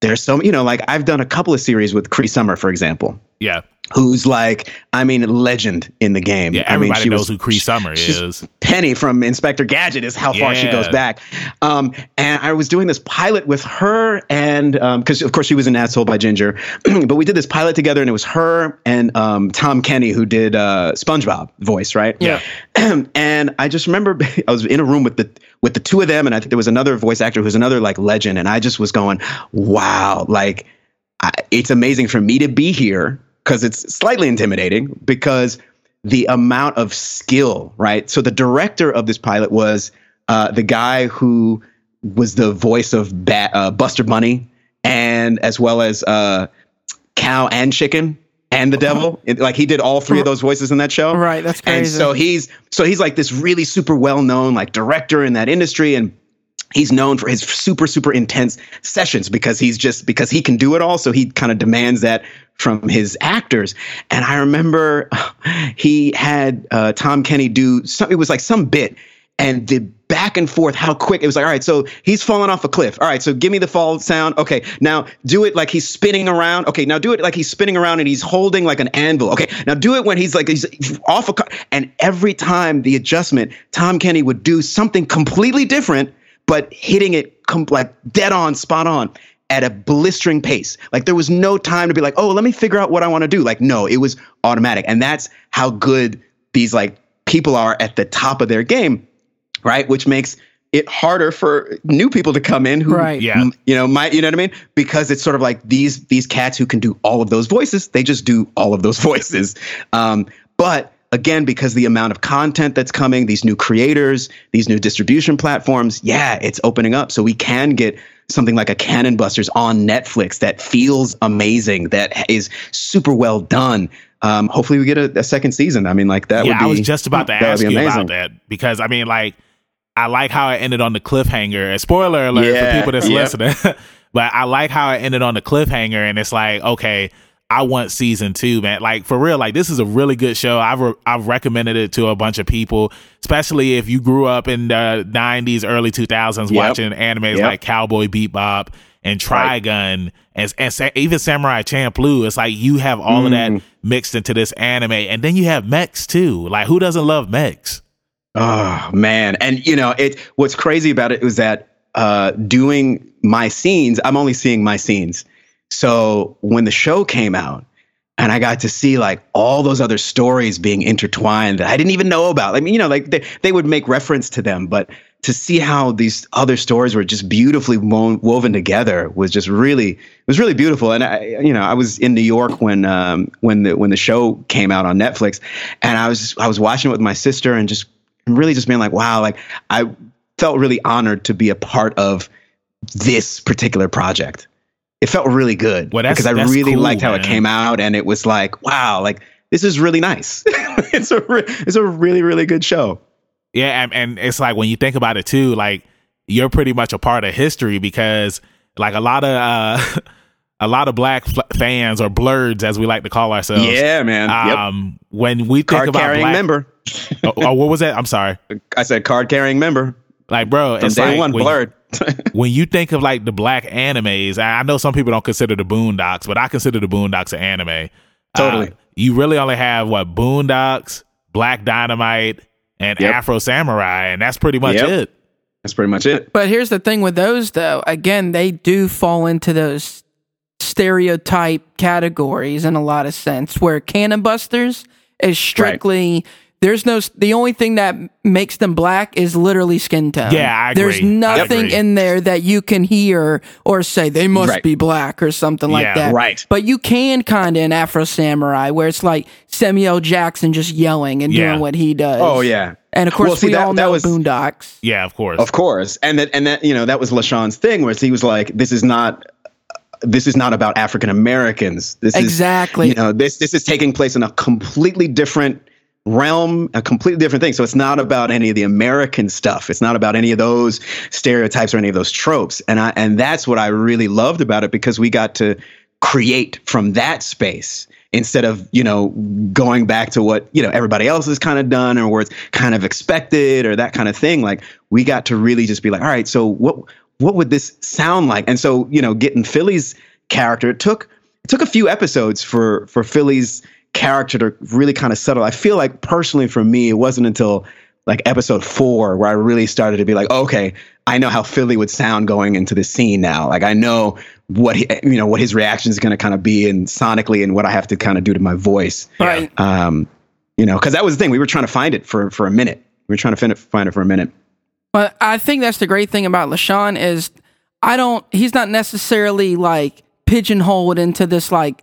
there's so you know like I've done a couple of series with Cree Summer, for example. Yeah who's like, I mean, legend in the game. Yeah, everybody I mean, she knows was, who Cree Summer is. Penny from Inspector Gadget is how yeah. far she goes back. Um, and I was doing this pilot with her, and because um, of course she was an As Told by Ginger, but we did this pilot together, and it was her and um, Tom Kenny who did uh, SpongeBob voice, right? Yeah. and I just remember I was in a room with the with the two of them, and I think there was another voice actor who's another like legend, and I just was going, wow, like. I, it's amazing for me to be here because it's slightly intimidating because the amount of skill, right? So the director of this pilot was uh, the guy who was the voice of ba- uh, Buster Bunny and as well as uh, Cow and Chicken and the Devil. It, like he did all three of those voices in that show. Right, that's crazy. And so he's so he's like this really super well known like director in that industry and he's known for his super super intense sessions because he's just because he can do it all. So he kind of demands that from his actors. And i remember he had uh, tom kenny do some it was like some bit and the back and forth how quick it was like all right so he's falling off a cliff. All right so give me the fall sound. Okay now do it like he's spinning around. Okay now do it like he's spinning around and he's holding like an anvil. Okay now do it when he's like he's off a car and every time the adjustment tom kenny would do something completely different but hitting it com- like dead on, spot on. at a blistering pace. Like there was no time to be like, oh, let me figure out what I want to do. Like, no, it was automatic. And that's how good these like people are at the top of their game, right? Which makes it harder for new people to come in who right. yeah. you know might you know what I mean because it's sort of like these these cats who can do all of those voices they just do all of those voices um, but again because the amount of content that's coming these new creators these new distribution platforms yeah it's opening up so we can get something like a Cannon Busters on Netflix that feels amazing that is super well done um, hopefully we get a, a, second season I mean like that yeah would be, I was just about to ask you about that because I mean like I like how it ended on the cliffhanger. Spoiler alert yeah, for people that's yep. listening. but I like how it ended on the cliffhanger, and it's like, okay, I want season two, man. Like for real, like this is a really good show. I've re- I've recommended it to a bunch of people, especially if you grew up in the '90s, early 2000s yep. watching animes yep. like Cowboy Bebop and Trigun right. and, and even Samurai Champloo. It's like you have all mm. of that mm. mixed into this anime, and then you have mechs too. Like who doesn't love mechs? Oh man, and you know it. What's crazy about it was that uh, doing my scenes, I'm only seeing my scenes. So when the show came out, and I got to see like all those other stories being intertwined that I didn't even know about. I mean, you know, like they, they would make reference to them, but to see how these other stories were just beautifully wo- woven together was just really it was really beautiful. And I, you know, I was in New York when um, when the when the show came out on Netflix, and I was I was watching it with my sister and just really just being like, wow, like I felt really honored to be a part of this particular project. It felt really good well, because I really cool, liked how man. it came out, and it was like, wow, like this is really nice. it's a re- it's a really really good show. Yeah, and, and it's like when you think about it too, like you're pretty much a part of history because like a lot of uh a lot of black fans or blerds as we like to call ourselves. Yeah, man. Um, yep. when we think Card about carrying black, member. oh, oh, what was that? I'm sorry. I said card carrying member. Like, bro, From it's day like one blerd. when you think of like the black animes, I know some people don't consider the Boondocks, but I consider the Boondocks an anime. Totally. Uh, you really only have what Boondocks, Black Dynamite, and yep. Afro Samurai, and that's pretty much yep. it. That's pretty much it. But here's the thing with those, though. Again, they do fall into those stereotype categories in a lot of sense, where Cannon Busters is strictly. Right there's no the only thing that makes them black is literally skin tone. Yeah, I agree. There's nothing in there that you can hear or say they must right. be black or something like yeah, that. Right. But you can kind of in Afro Samurai where it's like Samuel Jackson just yelling and yeah. doing what he does. Oh yeah. And of course, well, see, we that, all know was, Boondocks. Yeah, of course, of course, and that and that you know that was LeSean's thing, where he was like, "This is not this is not about African Americans. This exactly. is you know this this is taking place in a completely different realm, a completely different thing. So it's not about any of the American stuff. It's not about any of those stereotypes or any of those tropes. And I and that's what I really loved about it because we got to create from that space instead of you know going back to what you know everybody else has kind of done or where it's kind of expected or that kind of thing like we got to really just be like all right so what what would this sound like and so you know getting philly's character it took it took a few episodes for for philly's character to really kind of settle. I feel like personally for me, it wasn't until like episode four where I really started to be like, okay, I know how Philly would sound going into the scene now. Like I know what he, you know what his reaction is going to kind of be and sonically and what I have to kind of do to my voice. Right. Um, you know, because that was the thing. We were trying to find it for for a minute. We were trying to find it, find it for a minute. But I think that's the great thing about LeSean is I don't. He's not necessarily like pigeonholed into this like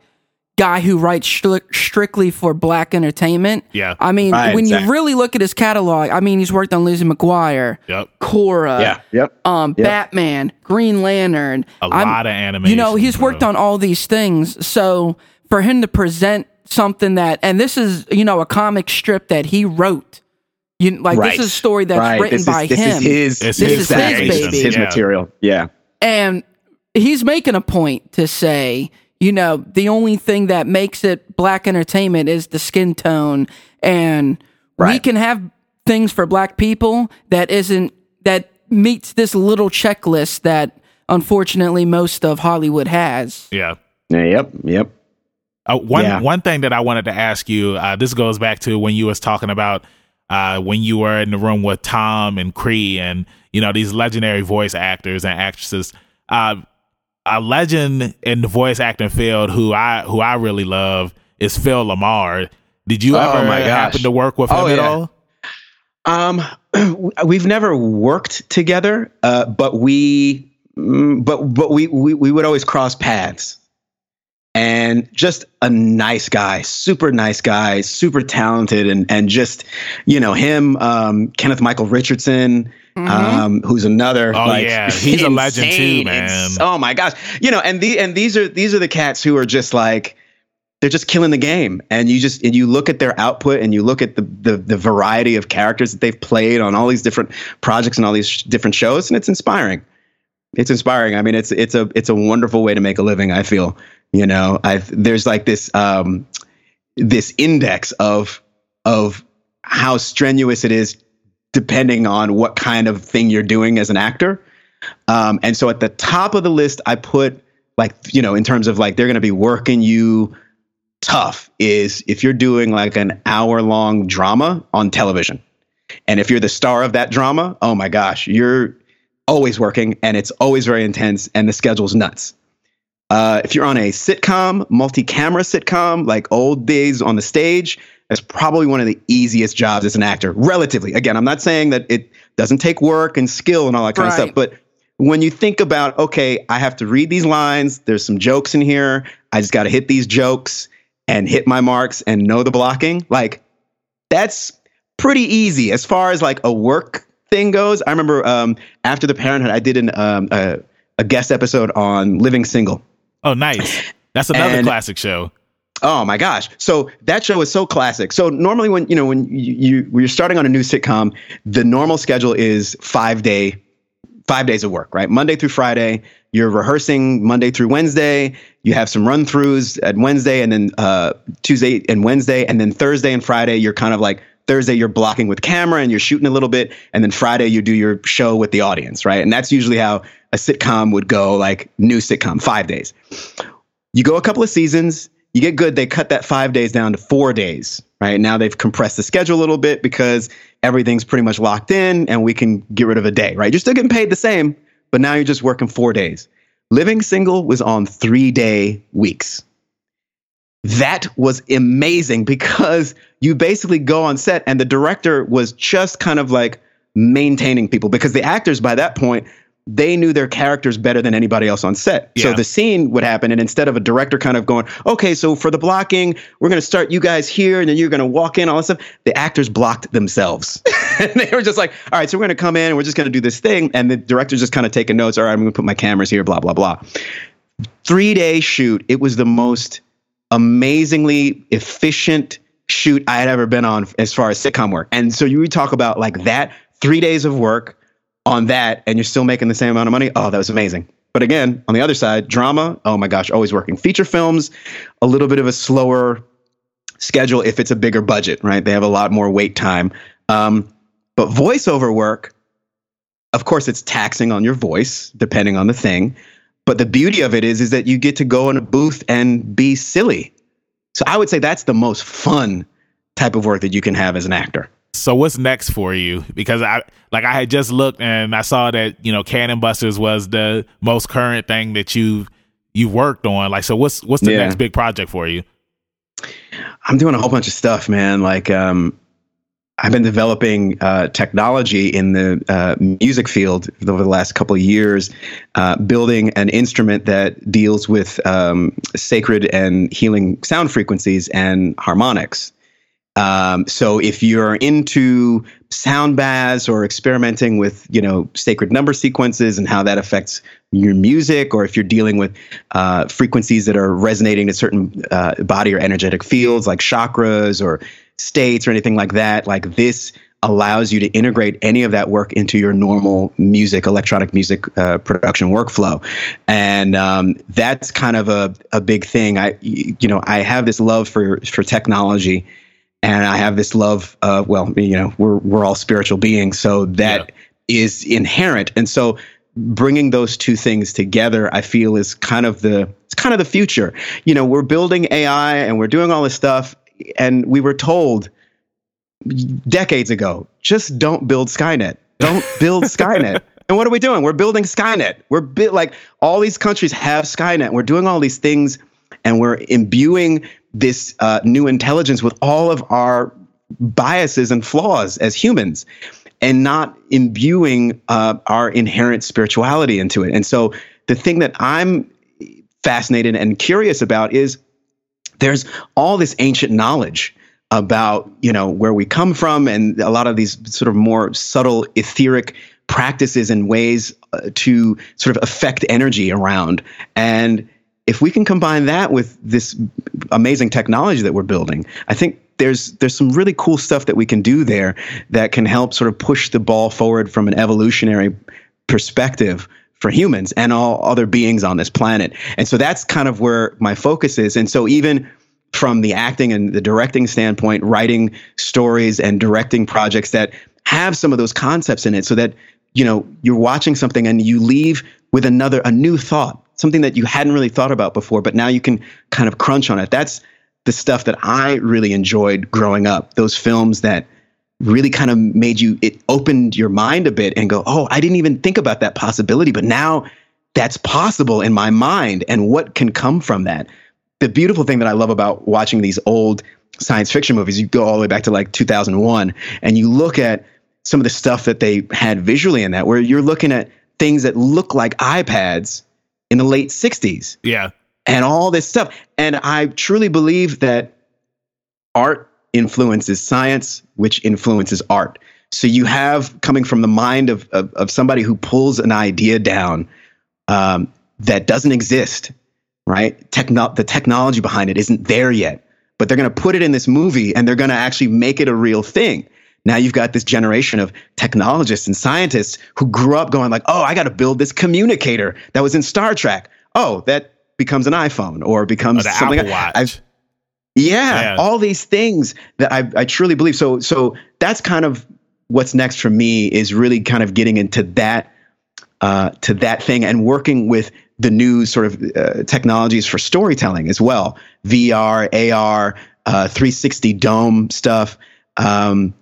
guy who writes stri- strictly for black entertainment. Yeah. I mean, right, when exactly. you really look at his catalog, I mean, he's worked on Lizzie McGuire, yep. Korra, yeah, yep, um, yep. Batman, Green Lantern. A I'm, lot of animation. You know, he's worked on all these things. So for him to present something that, and this is, you know, a comic strip that he wrote. You like right. this is a story that's right. written this by is, this him. Is his, this is his, his baby. his yeah. material. Yeah. And he's making a point to say, you know, the only thing that makes it black entertainment is the skin tone. And right. we can have things for black people that isn't, that meets this little checklist that unfortunately most of Hollywood has. Yeah. yeah yep. Yep. Uh, one Yeah. one thing that I wanted to ask you. Uh, this goes back to when you was talking about uh, when you were in the room with Tom and Cree and you know these legendary voice actors and actresses. A legend in the voice acting field who I who I really love is Phil LaMarr. Did you oh ever happen to work with him oh, at yeah. all? Um, we've never worked together, uh, but we, mm, but but we, we we would always cross paths. And just a nice guy, super nice guy, super talented, and and just you know him, um, Kevin Michael Richardson, Mm-hmm. Um, who's another oh like, yeah. He's insane, a legend too man. oh my gosh. You know and the and these are these are the cats who are just like they're just killing the game. And you just and you look at their output and you look at the, the the variety of characters that they've played on all these different projects and all these sh- different shows and it's inspiring. It's inspiring. I mean it's it's a it's a wonderful way to make a living i feel you know i there's like this um this index of of how strenuous it is depending on what kind of thing you're doing as an actor. Um, and so at the top of the list, I put like, you know, in terms of like, they're going to be working you tough is if you're doing like an hour long drama on television. And if you're the star of that drama, oh my gosh, you're always working and it's always very intense and the schedule's nuts. Uh, if you're on a sitcom, multi camera sitcom, like old days on the stage, it's probably one of the easiest jobs as an actor, relatively. Again, I'm not saying that it doesn't take work and skill and all that kind right. of stuff, but when you think about, okay, I have to read these lines, there's some jokes in here, I just got to hit these jokes and hit my marks and know the blocking, like that's pretty easy as far as like a work thing goes. I remember um, after the Parent 'Hood, I did an, um, a, a guest episode on Living Single. Oh, nice. That's another and, classic show. Oh my gosh! So that show is so classic. So normally, when you know when you, you when you're starting on a new sitcom, the normal schedule is five day, five days of work, right? Monday through Friday. You're rehearsing Monday through Wednesday. You have some run throughs at Wednesday, and then uh, Tuesday and Wednesday, and then Thursday and Friday. You're kind of like Thursday you're blocking with camera and you're shooting a little bit, and then Friday you do your show with the audience, right? And that's usually how a sitcom would go, like new sitcom, five days. You go a couple of seasons you get good, they cut that five days down to four days, right? Now they've compressed the schedule a little bit because everything's pretty much locked in and we can get rid of a day, right? You're still getting paid the same, but now you're just working four days. Living Single was on three day weeks. That was amazing because you basically go on set and the director was just kind of like maintaining people because the actors by that point they knew their characters better than anybody else on set. Yeah. So the scene would happen, and instead of a director kind of going, okay, so for the blocking, we're going to start you guys here, and then you're going to walk in, all this stuff, the actors blocked themselves. and they were just like, all right, so we're going to come in, and we're just going to do this thing. And the director's just kind of taking notes. All right, I'm going to put my cameras here, blah, blah, blah. Three day shoot. It was the most amazingly efficient shoot I had ever been on as far as sitcom work. And so you talk about like that three days of work on that and you're still making the same amount of money, oh, that was amazing. But again, on the other side, drama, oh my gosh, always working. Feature films, a little bit of a slower schedule if it's a bigger budget, right? They have a lot more wait time. Um, but voiceover work, of course, it's taxing on your voice, depending on the thing. But the beauty of it is, is that you get to go in a booth and be silly. So I would say that's the most fun type of work that you can have as an actor. So what's next for you? Because I like I had just looked and I saw that you know Cannon Busters was the most current thing that you you've worked on. Like, so what's what's the yeah. next big project for you? I'm doing a whole bunch of stuff, man. Like, um, I've been developing uh, technology in the uh, music field over the last couple of years, uh, building an instrument that deals with um, sacred and healing sound frequencies and harmonics. Um, so if you're into sound baths or experimenting with, you know, sacred number sequences and how that affects your music, or if you're dealing with uh, frequencies that are resonating to certain uh, body or energetic fields like chakras or states or anything like that, like this allows you to integrate any of that work into your normal music, electronic music uh, production workflow, and um, that's kind of a, a big thing. I, you know, I have this love for for technology and I have this love. of well, you know, we're we're all spiritual beings, so that yeah. is inherent. And so, bringing those two things together, I feel is kind of the it's kind of the future. You know, we're building AI and we're doing all this stuff, and we were told decades ago, just don't build Skynet. Don't build Skynet. And what are we doing? We're building Skynet. We're bi- like all these countries have Skynet. We're doing all these things, and we're imbuing this uh, new intelligence with all of our biases and flaws as humans, and not imbuing uh, our inherent spirituality into it. And so, the thing that I'm fascinated and curious about is there's all this ancient knowledge about you know where we come from and a lot of these sort of more subtle etheric practices and ways uh, to sort of affect energy around. And if we can combine that with this amazing technology that we're building i think there's there's some really cool stuff that we can do there that can help sort of push the ball forward from an evolutionary perspective for humans and all other beings on this planet. And so that's kind of where my focus is. And so even from the acting and the directing standpoint, writing stories and directing projects that have some of those concepts in it so that, you know, you're watching something and you leave with another, a new thought, something that you hadn't really thought about before, but now you can kind of crunch on it. That's the stuff that I really enjoyed growing up. Those films that really kind of made you it opened your mind a bit and go oh i didn't even think about that possibility but now that's possible in my mind and what can come from that. The beautiful thing that i love about watching these old science fiction movies you go all the way back to like 2001 and you look at some of the stuff that they had visually in that where you're looking at things that look like ipads in the late 60s yeah. And all this stuff. And i truly believe that art influences science, which influences art. So you have coming from the mind of, of, of somebody who pulls an idea down um, that doesn't exist, right? Techno- the technology behind it isn't there yet, but they're going to put it in this movie and they're going to actually make it a real thing. Now you've got this generation of technologists and scientists who grew up going like, "Oh, I got to build this communicator that was in Star Trek." Oh, that becomes an iPhone or becomes or something. Watch. I've, yeah, yeah, all these things that I, I truly believe. So, so that's kind of what's next for me is really kind of getting into that, uh, to that thing and working with the new sort of uh, technologies for storytelling as well. VR, AR, uh, 360 dome stuff. Um,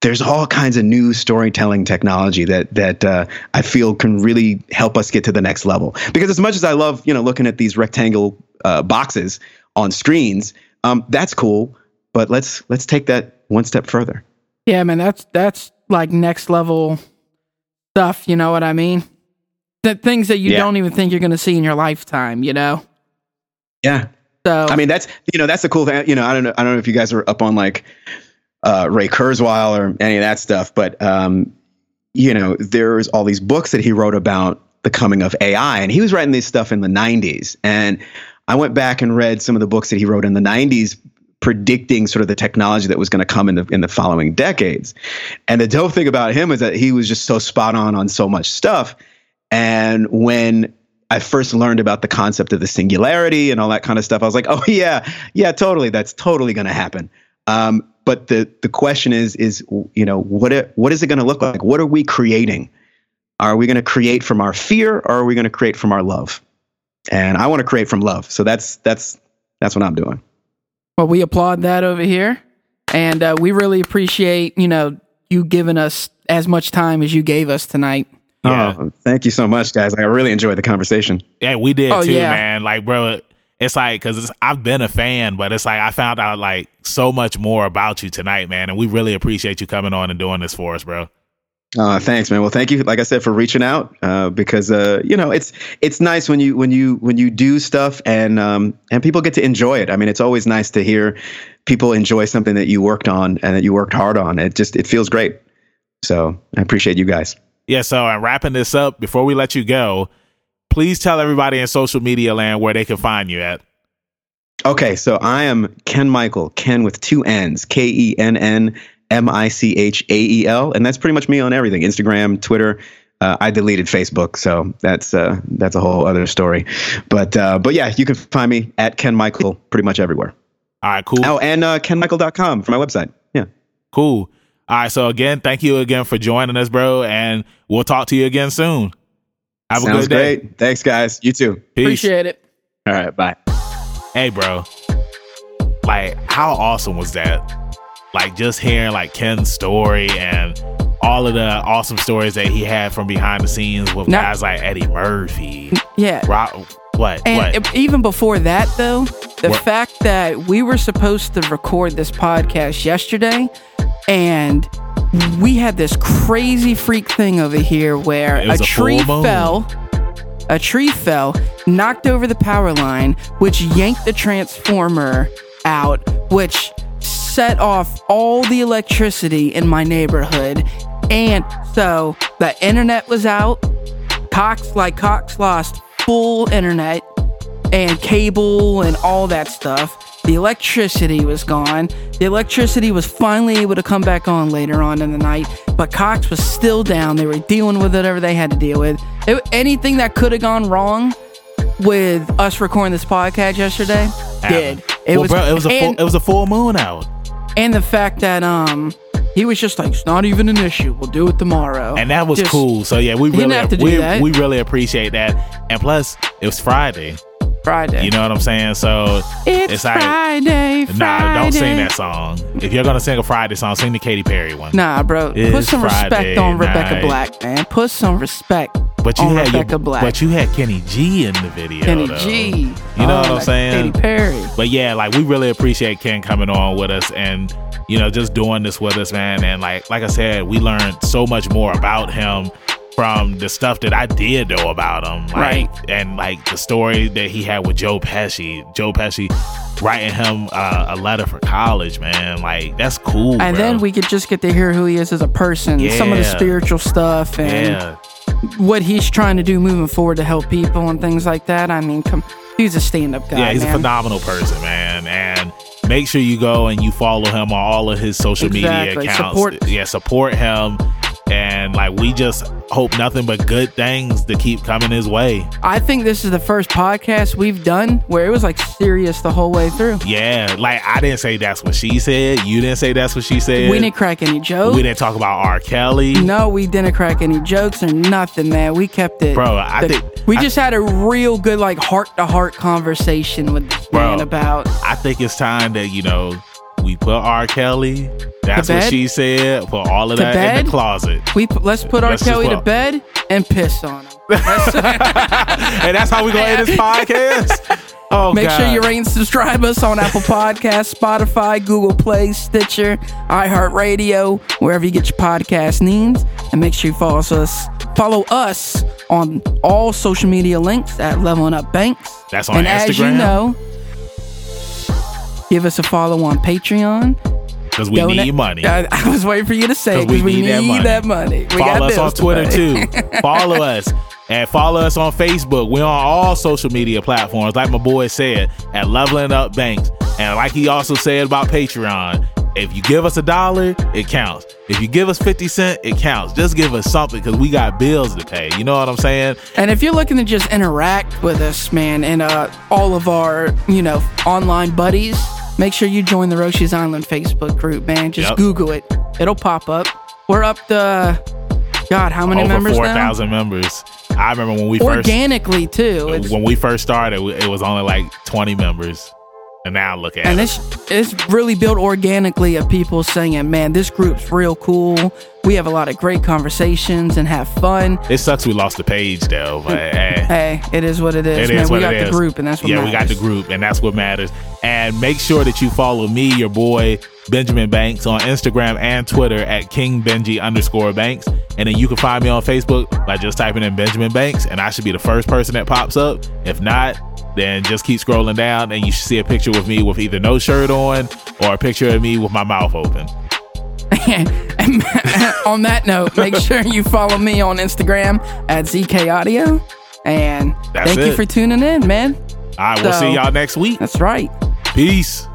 there's all kinds of new storytelling technology that that uh, I feel can really help us get to the next level. Because as much as I love, you know, looking at these rectangle uh, boxes on screens, um, that's cool, but let's let's take that one step further. Yeah, man, that's that's like next level stuff. You know what I mean? The things that you yeah. don't even think you're going to see in your lifetime. You know? Yeah. So I mean, that's you know that's the cool thing. You know, I don't know. I don't know if you guys are up on like uh, Ray Kurzweil or any of that stuff, but um, you know, there's all these books that he wrote about the coming of AI, and he was writing this stuff in the '90s, and I went back and read some of the books that he wrote in the 90s predicting sort of the technology that was going to come in the in the following decades. And the dope thing about him is that he was just so spot on on so much stuff. And when I first learned about the concept of the singularity and all that kind of stuff, I was like, oh yeah, yeah, totally, that's totally going to happen. Um, but the the question is is you know what it, what is it going to look like? What are we creating? Are we going to create from our fear, or are we going to create from our love? And I want to create from love. So that's that's that's what I'm doing. Well, we applaud that over here, and uh, we really appreciate you know you giving us as much time as you gave us tonight. Yeah. Oh, thank you so much, guys. I really enjoyed the conversation. Yeah, we did oh, too, yeah. man. Like, bro, it's like because I've been a fan, but it's like I found out like so much more about you tonight, man, and we really appreciate you coming on and doing this for us, bro. Uh, thanks, man. Well, thank you, like I said, for reaching out uh, because uh, you know it's it's nice when you when you when you do stuff and um, and people get to enjoy it. I mean, it's always nice to hear people enjoy something that you worked on and that you worked hard on. It just it feels great. So I appreciate you guys. Yeah. So I'm wrapping this up. Before we let you go, please tell everybody in social media land where they can find you at. Okay, so I am Kenn Michael, Kenn with two N's, K E N N M I C H A E L, and that's pretty much me on everything: Instagram, Twitter. Uh, I deleted Facebook, so that's uh, that's a whole other story. But uh, but yeah, you can find me at Kenn Michael pretty much everywhere. All right, cool. Oh, and uh, KennMichael.com for my website. Yeah, cool. All right, so again, thank you again for joining us, bro, and we'll talk to you again soon. Have Sounds a good day. Great. Thanks, guys. You too. Peace. Appreciate it. All right, bye. Hey, bro. Like, how awesome was that? Like just hearing like Kenn's story and all of the awesome stories that he had from behind the scenes with Now- guys like Eddie Murphy. Yeah. Rob, what? And what? even before that, though, the What? fact that we were supposed to record this podcast yesterday, and we had this crazy freak thing over here where a a tree fell. A tree fell, knocked over the power line, which yanked the transformer out, which set off all the electricity in my neighborhood. And so the internet was out. Cox, like Cox lost full internet and cable and all that stuff. The electricity was gone. The electricity was finally able to come back on later on in the night, but Cox was still down. They were dealing with whatever they had to deal with. It, anything that could have gone wrong with us recording this podcast yesterday did. It well, was, bro, it was a full, it was a full moon out, and the fact that um he was just like, it's not even an issue. We'll do it tomorrow. and that was Just- cool. So yeah, we really have to do we, we really appreciate that. And plus, it was Friday. Friday. You know what I'm saying? So it's, it's like- Friday, Friday. Nah, don't sing that song. If you're gonna sing a Friday song, sing the Katy Perry one. Nah, bro. Put It's some respect Friday on Rebecca night. Black, man. Put some respect but you on had Rebecca your, Black. but you had Kenny G in the video. Kenny though. G. You know Oh, what I'm like saying? Katy Perry. But yeah, like we really appreciate Kenn coming on with us and you know just doing this with us, man. And like like I said, we learned so much more about him from the stuff that I did know about him, like, Right. And like the story that he had with Joe Pesci, Joe Pesci writing him uh, a letter for college, man. Like that's cool. And bro. then we could just get to hear who he is as a person, some of the spiritual stuff, and yeah. what he's trying to do moving forward to help people and things like that. I mean, come, he's a stand-up guy. Yeah, he's man. a phenomenal person, man. And make sure you go and you follow him on all of his social Exactly. media accounts. Support- Yeah, support him. And like we just hope nothing but good things to keep coming his way. I think this is the first podcast we've done where it was like serious the whole way through. Yeah, like I didn't say that's what she said. You didn't say that's what she said. We didn't crack any jokes. We didn't talk about R. Kelly. No, we didn't crack any jokes or nothing, man. We kept it. Bro, I the- think- we I- just had a real good, like, heart to heart conversation with this Bro. man about. I think it's time that, you know, we put R. Kelly. That's what she said. Put all of To that in the closet. We let's put R. Let's Kelly to bed and piss on him. and that's how we gonna end this podcast. Oh, Make sure you rate and subscribe us on Apple Podcasts, Spotify, Google Play, Stitcher, iHeartRadio, wherever you get your podcast needs. And make sure you follow us, follow us on all social media links at Leveling Up Banks. That's on and as you Instagram? know, give us a follow on Patreon. because we Donate- need money. I, I was waiting for you to say it 'Cause we because we, need that money. that money. We got follow us on Twitter too. follow us and follow us on Facebook. We're on all social media platforms, like my boy said, at Leveling Up Banks. And like he also said about Patreon, if you give us a dollar, it counts. If you give us 50 cents, it counts. Just give us something because we got bills to pay. You know what I'm saying? And if you're looking to just interact with us, man, and uh, all of our, you know, online buddies, make sure you join the Roshi's Island Facebook group, man. Just Yep. Google it. It'll pop up. We're up to, God, how many Over members now? 4,000 members. I remember when we first Organically, too. It's, when we first started, it was only like 20 members. And now look at and it. it's, it's really built organically of people saying, man, this group's real cool. We have a lot of great conversations and have fun. It sucks we lost the page though, but hey. Eh. Hey, it is what it is, It man. is we got the is. group, and that's what yeah, we got the group, and that's what matters. And make sure that you follow me, your boy Benjamin Banks, on Instagram and Twitter at King Benji underscore Banks. And then you can find me on Facebook by just typing in Benjamin Banks, and I should be the first person that pops up. If not, then just keep scrolling down, and you should see a picture with me with either no shirt on or a picture of me with my mouth open. On that note, make sure you follow me on Instagram at ZK Audio. And That's thank you for tuning in, man. Right, we'll So- see y'all next week. That's right. Peace.